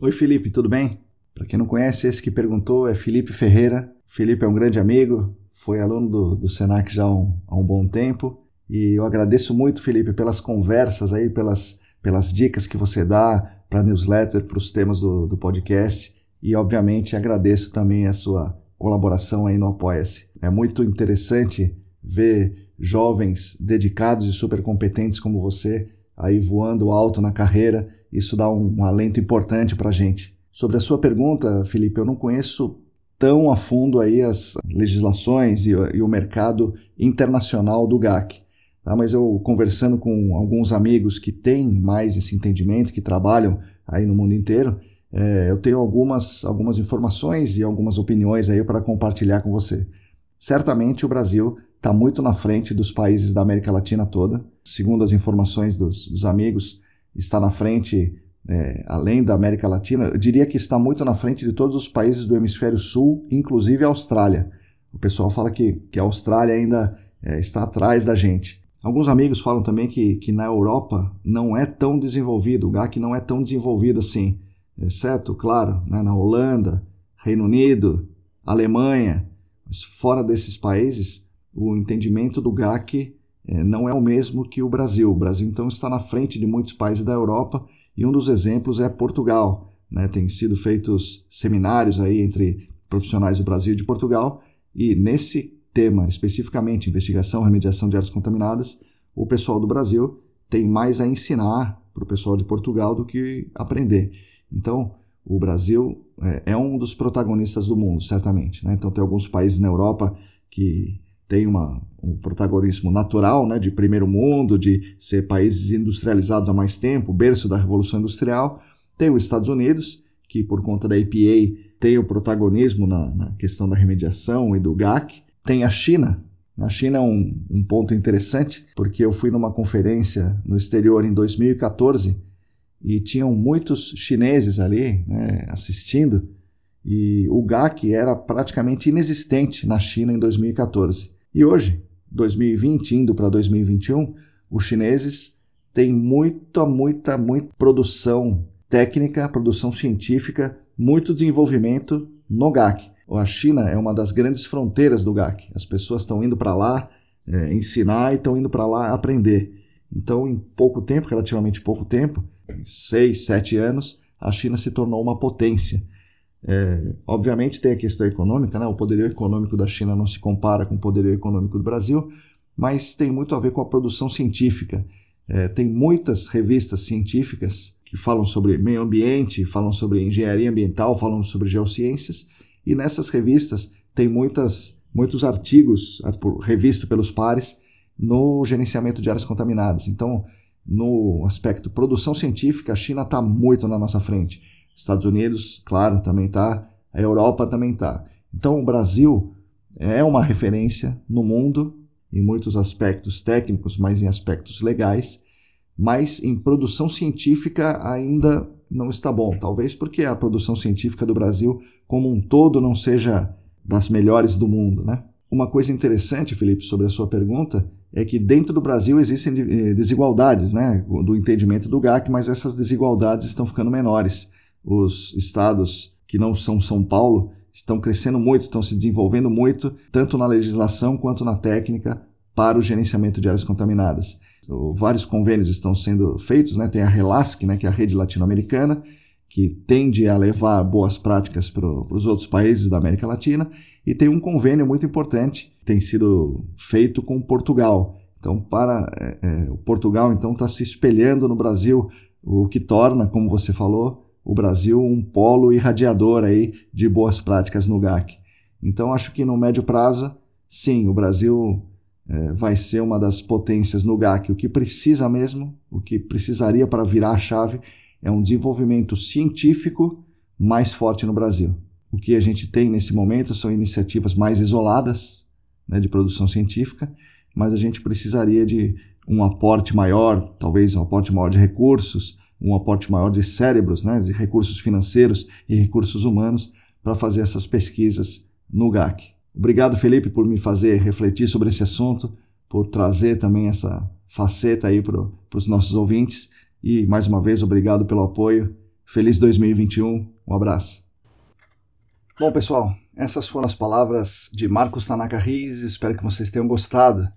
Oi, Felipe, tudo bem? Para quem não conhece, esse que perguntou é Felipe Ferreira. Felipe é um grande amigo, foi aluno do, do Senac já há um, há um bom tempo e eu agradeço muito, Felipe, pelas conversas aí, pelas, pelas dicas que você dá para a newsletter, para os temas do, do podcast. E, obviamente, agradeço também a sua colaboração aí no Apoia-se. É muito interessante ver jovens dedicados e super competentes como você aí voando alto na carreira. Isso dá um, um alento importante para a gente. Sobre a sua pergunta, Felipe, eu não conheço tão a fundo aí as legislações e, e o mercado internacional do GAC. Tá? Mas eu conversando com alguns amigos que têm mais esse entendimento, que trabalham aí no mundo inteiro, é, eu tenho algumas, algumas informações e algumas opiniões aí para compartilhar com você. Certamente o Brasil está muito na frente dos países da América Latina toda. Segundo as informações dos, dos amigos, está na frente, é, além da América Latina, eu diria que está muito na frente de todos os países do hemisfério sul, inclusive a Austrália. O pessoal fala que, que a Austrália ainda é, está atrás da gente. Alguns amigos falam também que, que na Europa não é tão desenvolvido, o GAC não é tão desenvolvido assim, exceto, claro, né, na Holanda, Reino Unido, Alemanha. Mas fora desses países, o entendimento do GAC é, não é o mesmo que o Brasil. O Brasil, então, está na frente de muitos países da Europa e um dos exemplos é Portugal. Né? Tem sido feitos seminários aí entre profissionais do Brasil e de Portugal e nesse tema, especificamente investigação remediação de áreas contaminadas, o pessoal do Brasil tem mais a ensinar para o pessoal de Portugal do que aprender. Então, o Brasil é, é um dos protagonistas do mundo, certamente. Né? Então, tem alguns países na Europa que têm uma, um protagonismo natural, né, de primeiro mundo, de ser países industrializados há mais tempo, berço da Revolução Industrial. Tem os Estados Unidos, que por conta da EPA tem o protagonismo na, na questão da remediação e do GAC. Tem a China. A China é um, um ponto interessante, porque eu fui numa conferência no exterior em 2014 e tinham muitos chineses ali né, assistindo, e o GAC era praticamente inexistente na China em 2014. E hoje, 2020 indo para 2021, os chineses têm muita, muita, muita produção técnica, produção científica, muito desenvolvimento no GAC. A China é uma das grandes fronteiras do GAC. As pessoas estão indo para lá é, ensinar e estão indo para lá aprender. Então, em pouco tempo, relativamente pouco tempo, seis, sete anos, a China se tornou uma potência. É, obviamente tem a questão econômica, né? o poderio econômico da China não se compara com o poderio econômico do Brasil, mas tem muito a ver com a produção científica. É, tem muitas revistas científicas que falam sobre meio ambiente, falam sobre engenharia ambiental, falam sobre geociências, e nessas revistas tem muitas, muitos artigos revistos pelos pares no gerenciamento de áreas contaminadas. Então, no aspecto produção científica, a China está muito na nossa frente. Estados Unidos, claro, também está. A Europa também está. Então, o Brasil é uma referência no mundo em muitos aspectos técnicos, mas em aspectos legais, mas em produção científica ainda não está bom. Talvez porque a produção científica do Brasil, como um todo, não seja das melhores do mundo, né? Uma coisa interessante, Felipe, sobre a sua pergunta, é que dentro do Brasil existem eh, desigualdades né, do entendimento do GAC, mas essas desigualdades estão ficando menores. Os estados que não são São Paulo estão crescendo muito, estão se desenvolvendo muito, tanto na legislação quanto na técnica para o gerenciamento de áreas contaminadas. Vários convênios estão sendo feitos, né? tem a RELASC, né, que é a rede latino-americana, que tende a levar boas práticas para os outros países da América Latina, e tem um convênio muito importante, tem sido feito com Portugal. Então, para é, é, o Portugal então está se espelhando no Brasil, o que torna, como você falou, o Brasil um polo irradiador aí de boas práticas no GAC. Então, acho que no médio prazo, sim, o Brasil é, vai ser uma das potências no GAC. O que precisa mesmo, o que precisaria para virar a chave, é um desenvolvimento científico mais forte no Brasil. O que a gente tem nesse momento são iniciativas mais isoladas né, de produção científica, mas a gente precisaria de um aporte maior, talvez um aporte maior de recursos, um aporte maior de cérebros, né, de recursos financeiros e recursos humanos para fazer essas pesquisas no GAC. Obrigado, Felipe, por me fazer refletir sobre esse assunto, por trazer também essa faceta aí para os nossos ouvintes. E mais uma vez, obrigado pelo apoio. Feliz 2021. Um abraço. Bom, pessoal, essas foram as palavras de Marcos Tanaka Riz. Espero que vocês tenham gostado.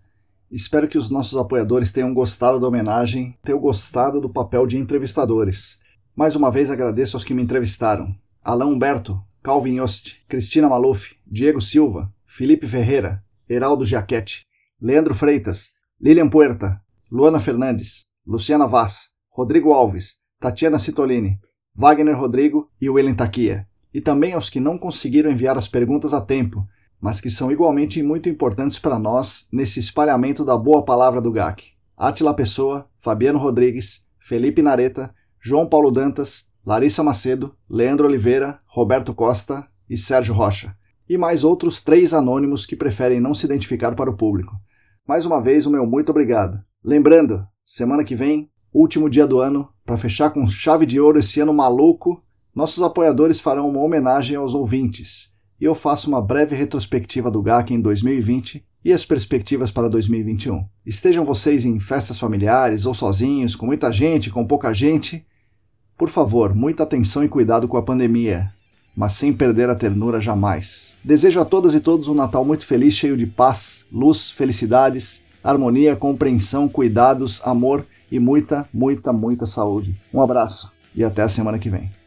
Espero que os nossos apoiadores tenham gostado da homenagem, tenham gostado do papel de entrevistadores. Mais uma vez agradeço aos que me entrevistaram: Alain Humberto, Calvin Yost, Cristina Maluf, Diego Silva, Felipe Ferreira, Heraldo Giachetti, Leandro Freitas, Lilian Puerta, Luana Fernandes, Luciana Vaz, Rodrigo Alves, Tatiana Citolini, Wagner Rodrigo e William Taquia. E também aos que não conseguiram enviar as perguntas a tempo, mas que são igualmente muito importantes para nós nesse espalhamento da boa palavra do GAC. Atila Pessoa, Fabiano Rodrigues, Felipe Nareta, João Paulo Dantas, Larissa Macedo, Leandro Oliveira, Roberto Costa e Sérgio Rocha. E mais outros três anônimos que preferem não se identificar para o público. Mais uma vez, o meu muito obrigado. Lembrando, semana que vem último dia do ano, para fechar com chave de ouro esse ano maluco, nossos apoiadores farão uma homenagem aos ouvintes. E eu faço uma breve retrospectiva do GAC em 2020 e as perspectivas para 2021. Estejam vocês em festas familiares ou sozinhos, com muita gente, com pouca gente, por favor, muita atenção e cuidado com a pandemia, mas sem perder a ternura jamais. Desejo a todas e todos um Natal muito feliz, cheio de paz, luz, felicidades, harmonia, compreensão, cuidados, amor e muita, muita, muita saúde. Um abraço e até a semana que vem.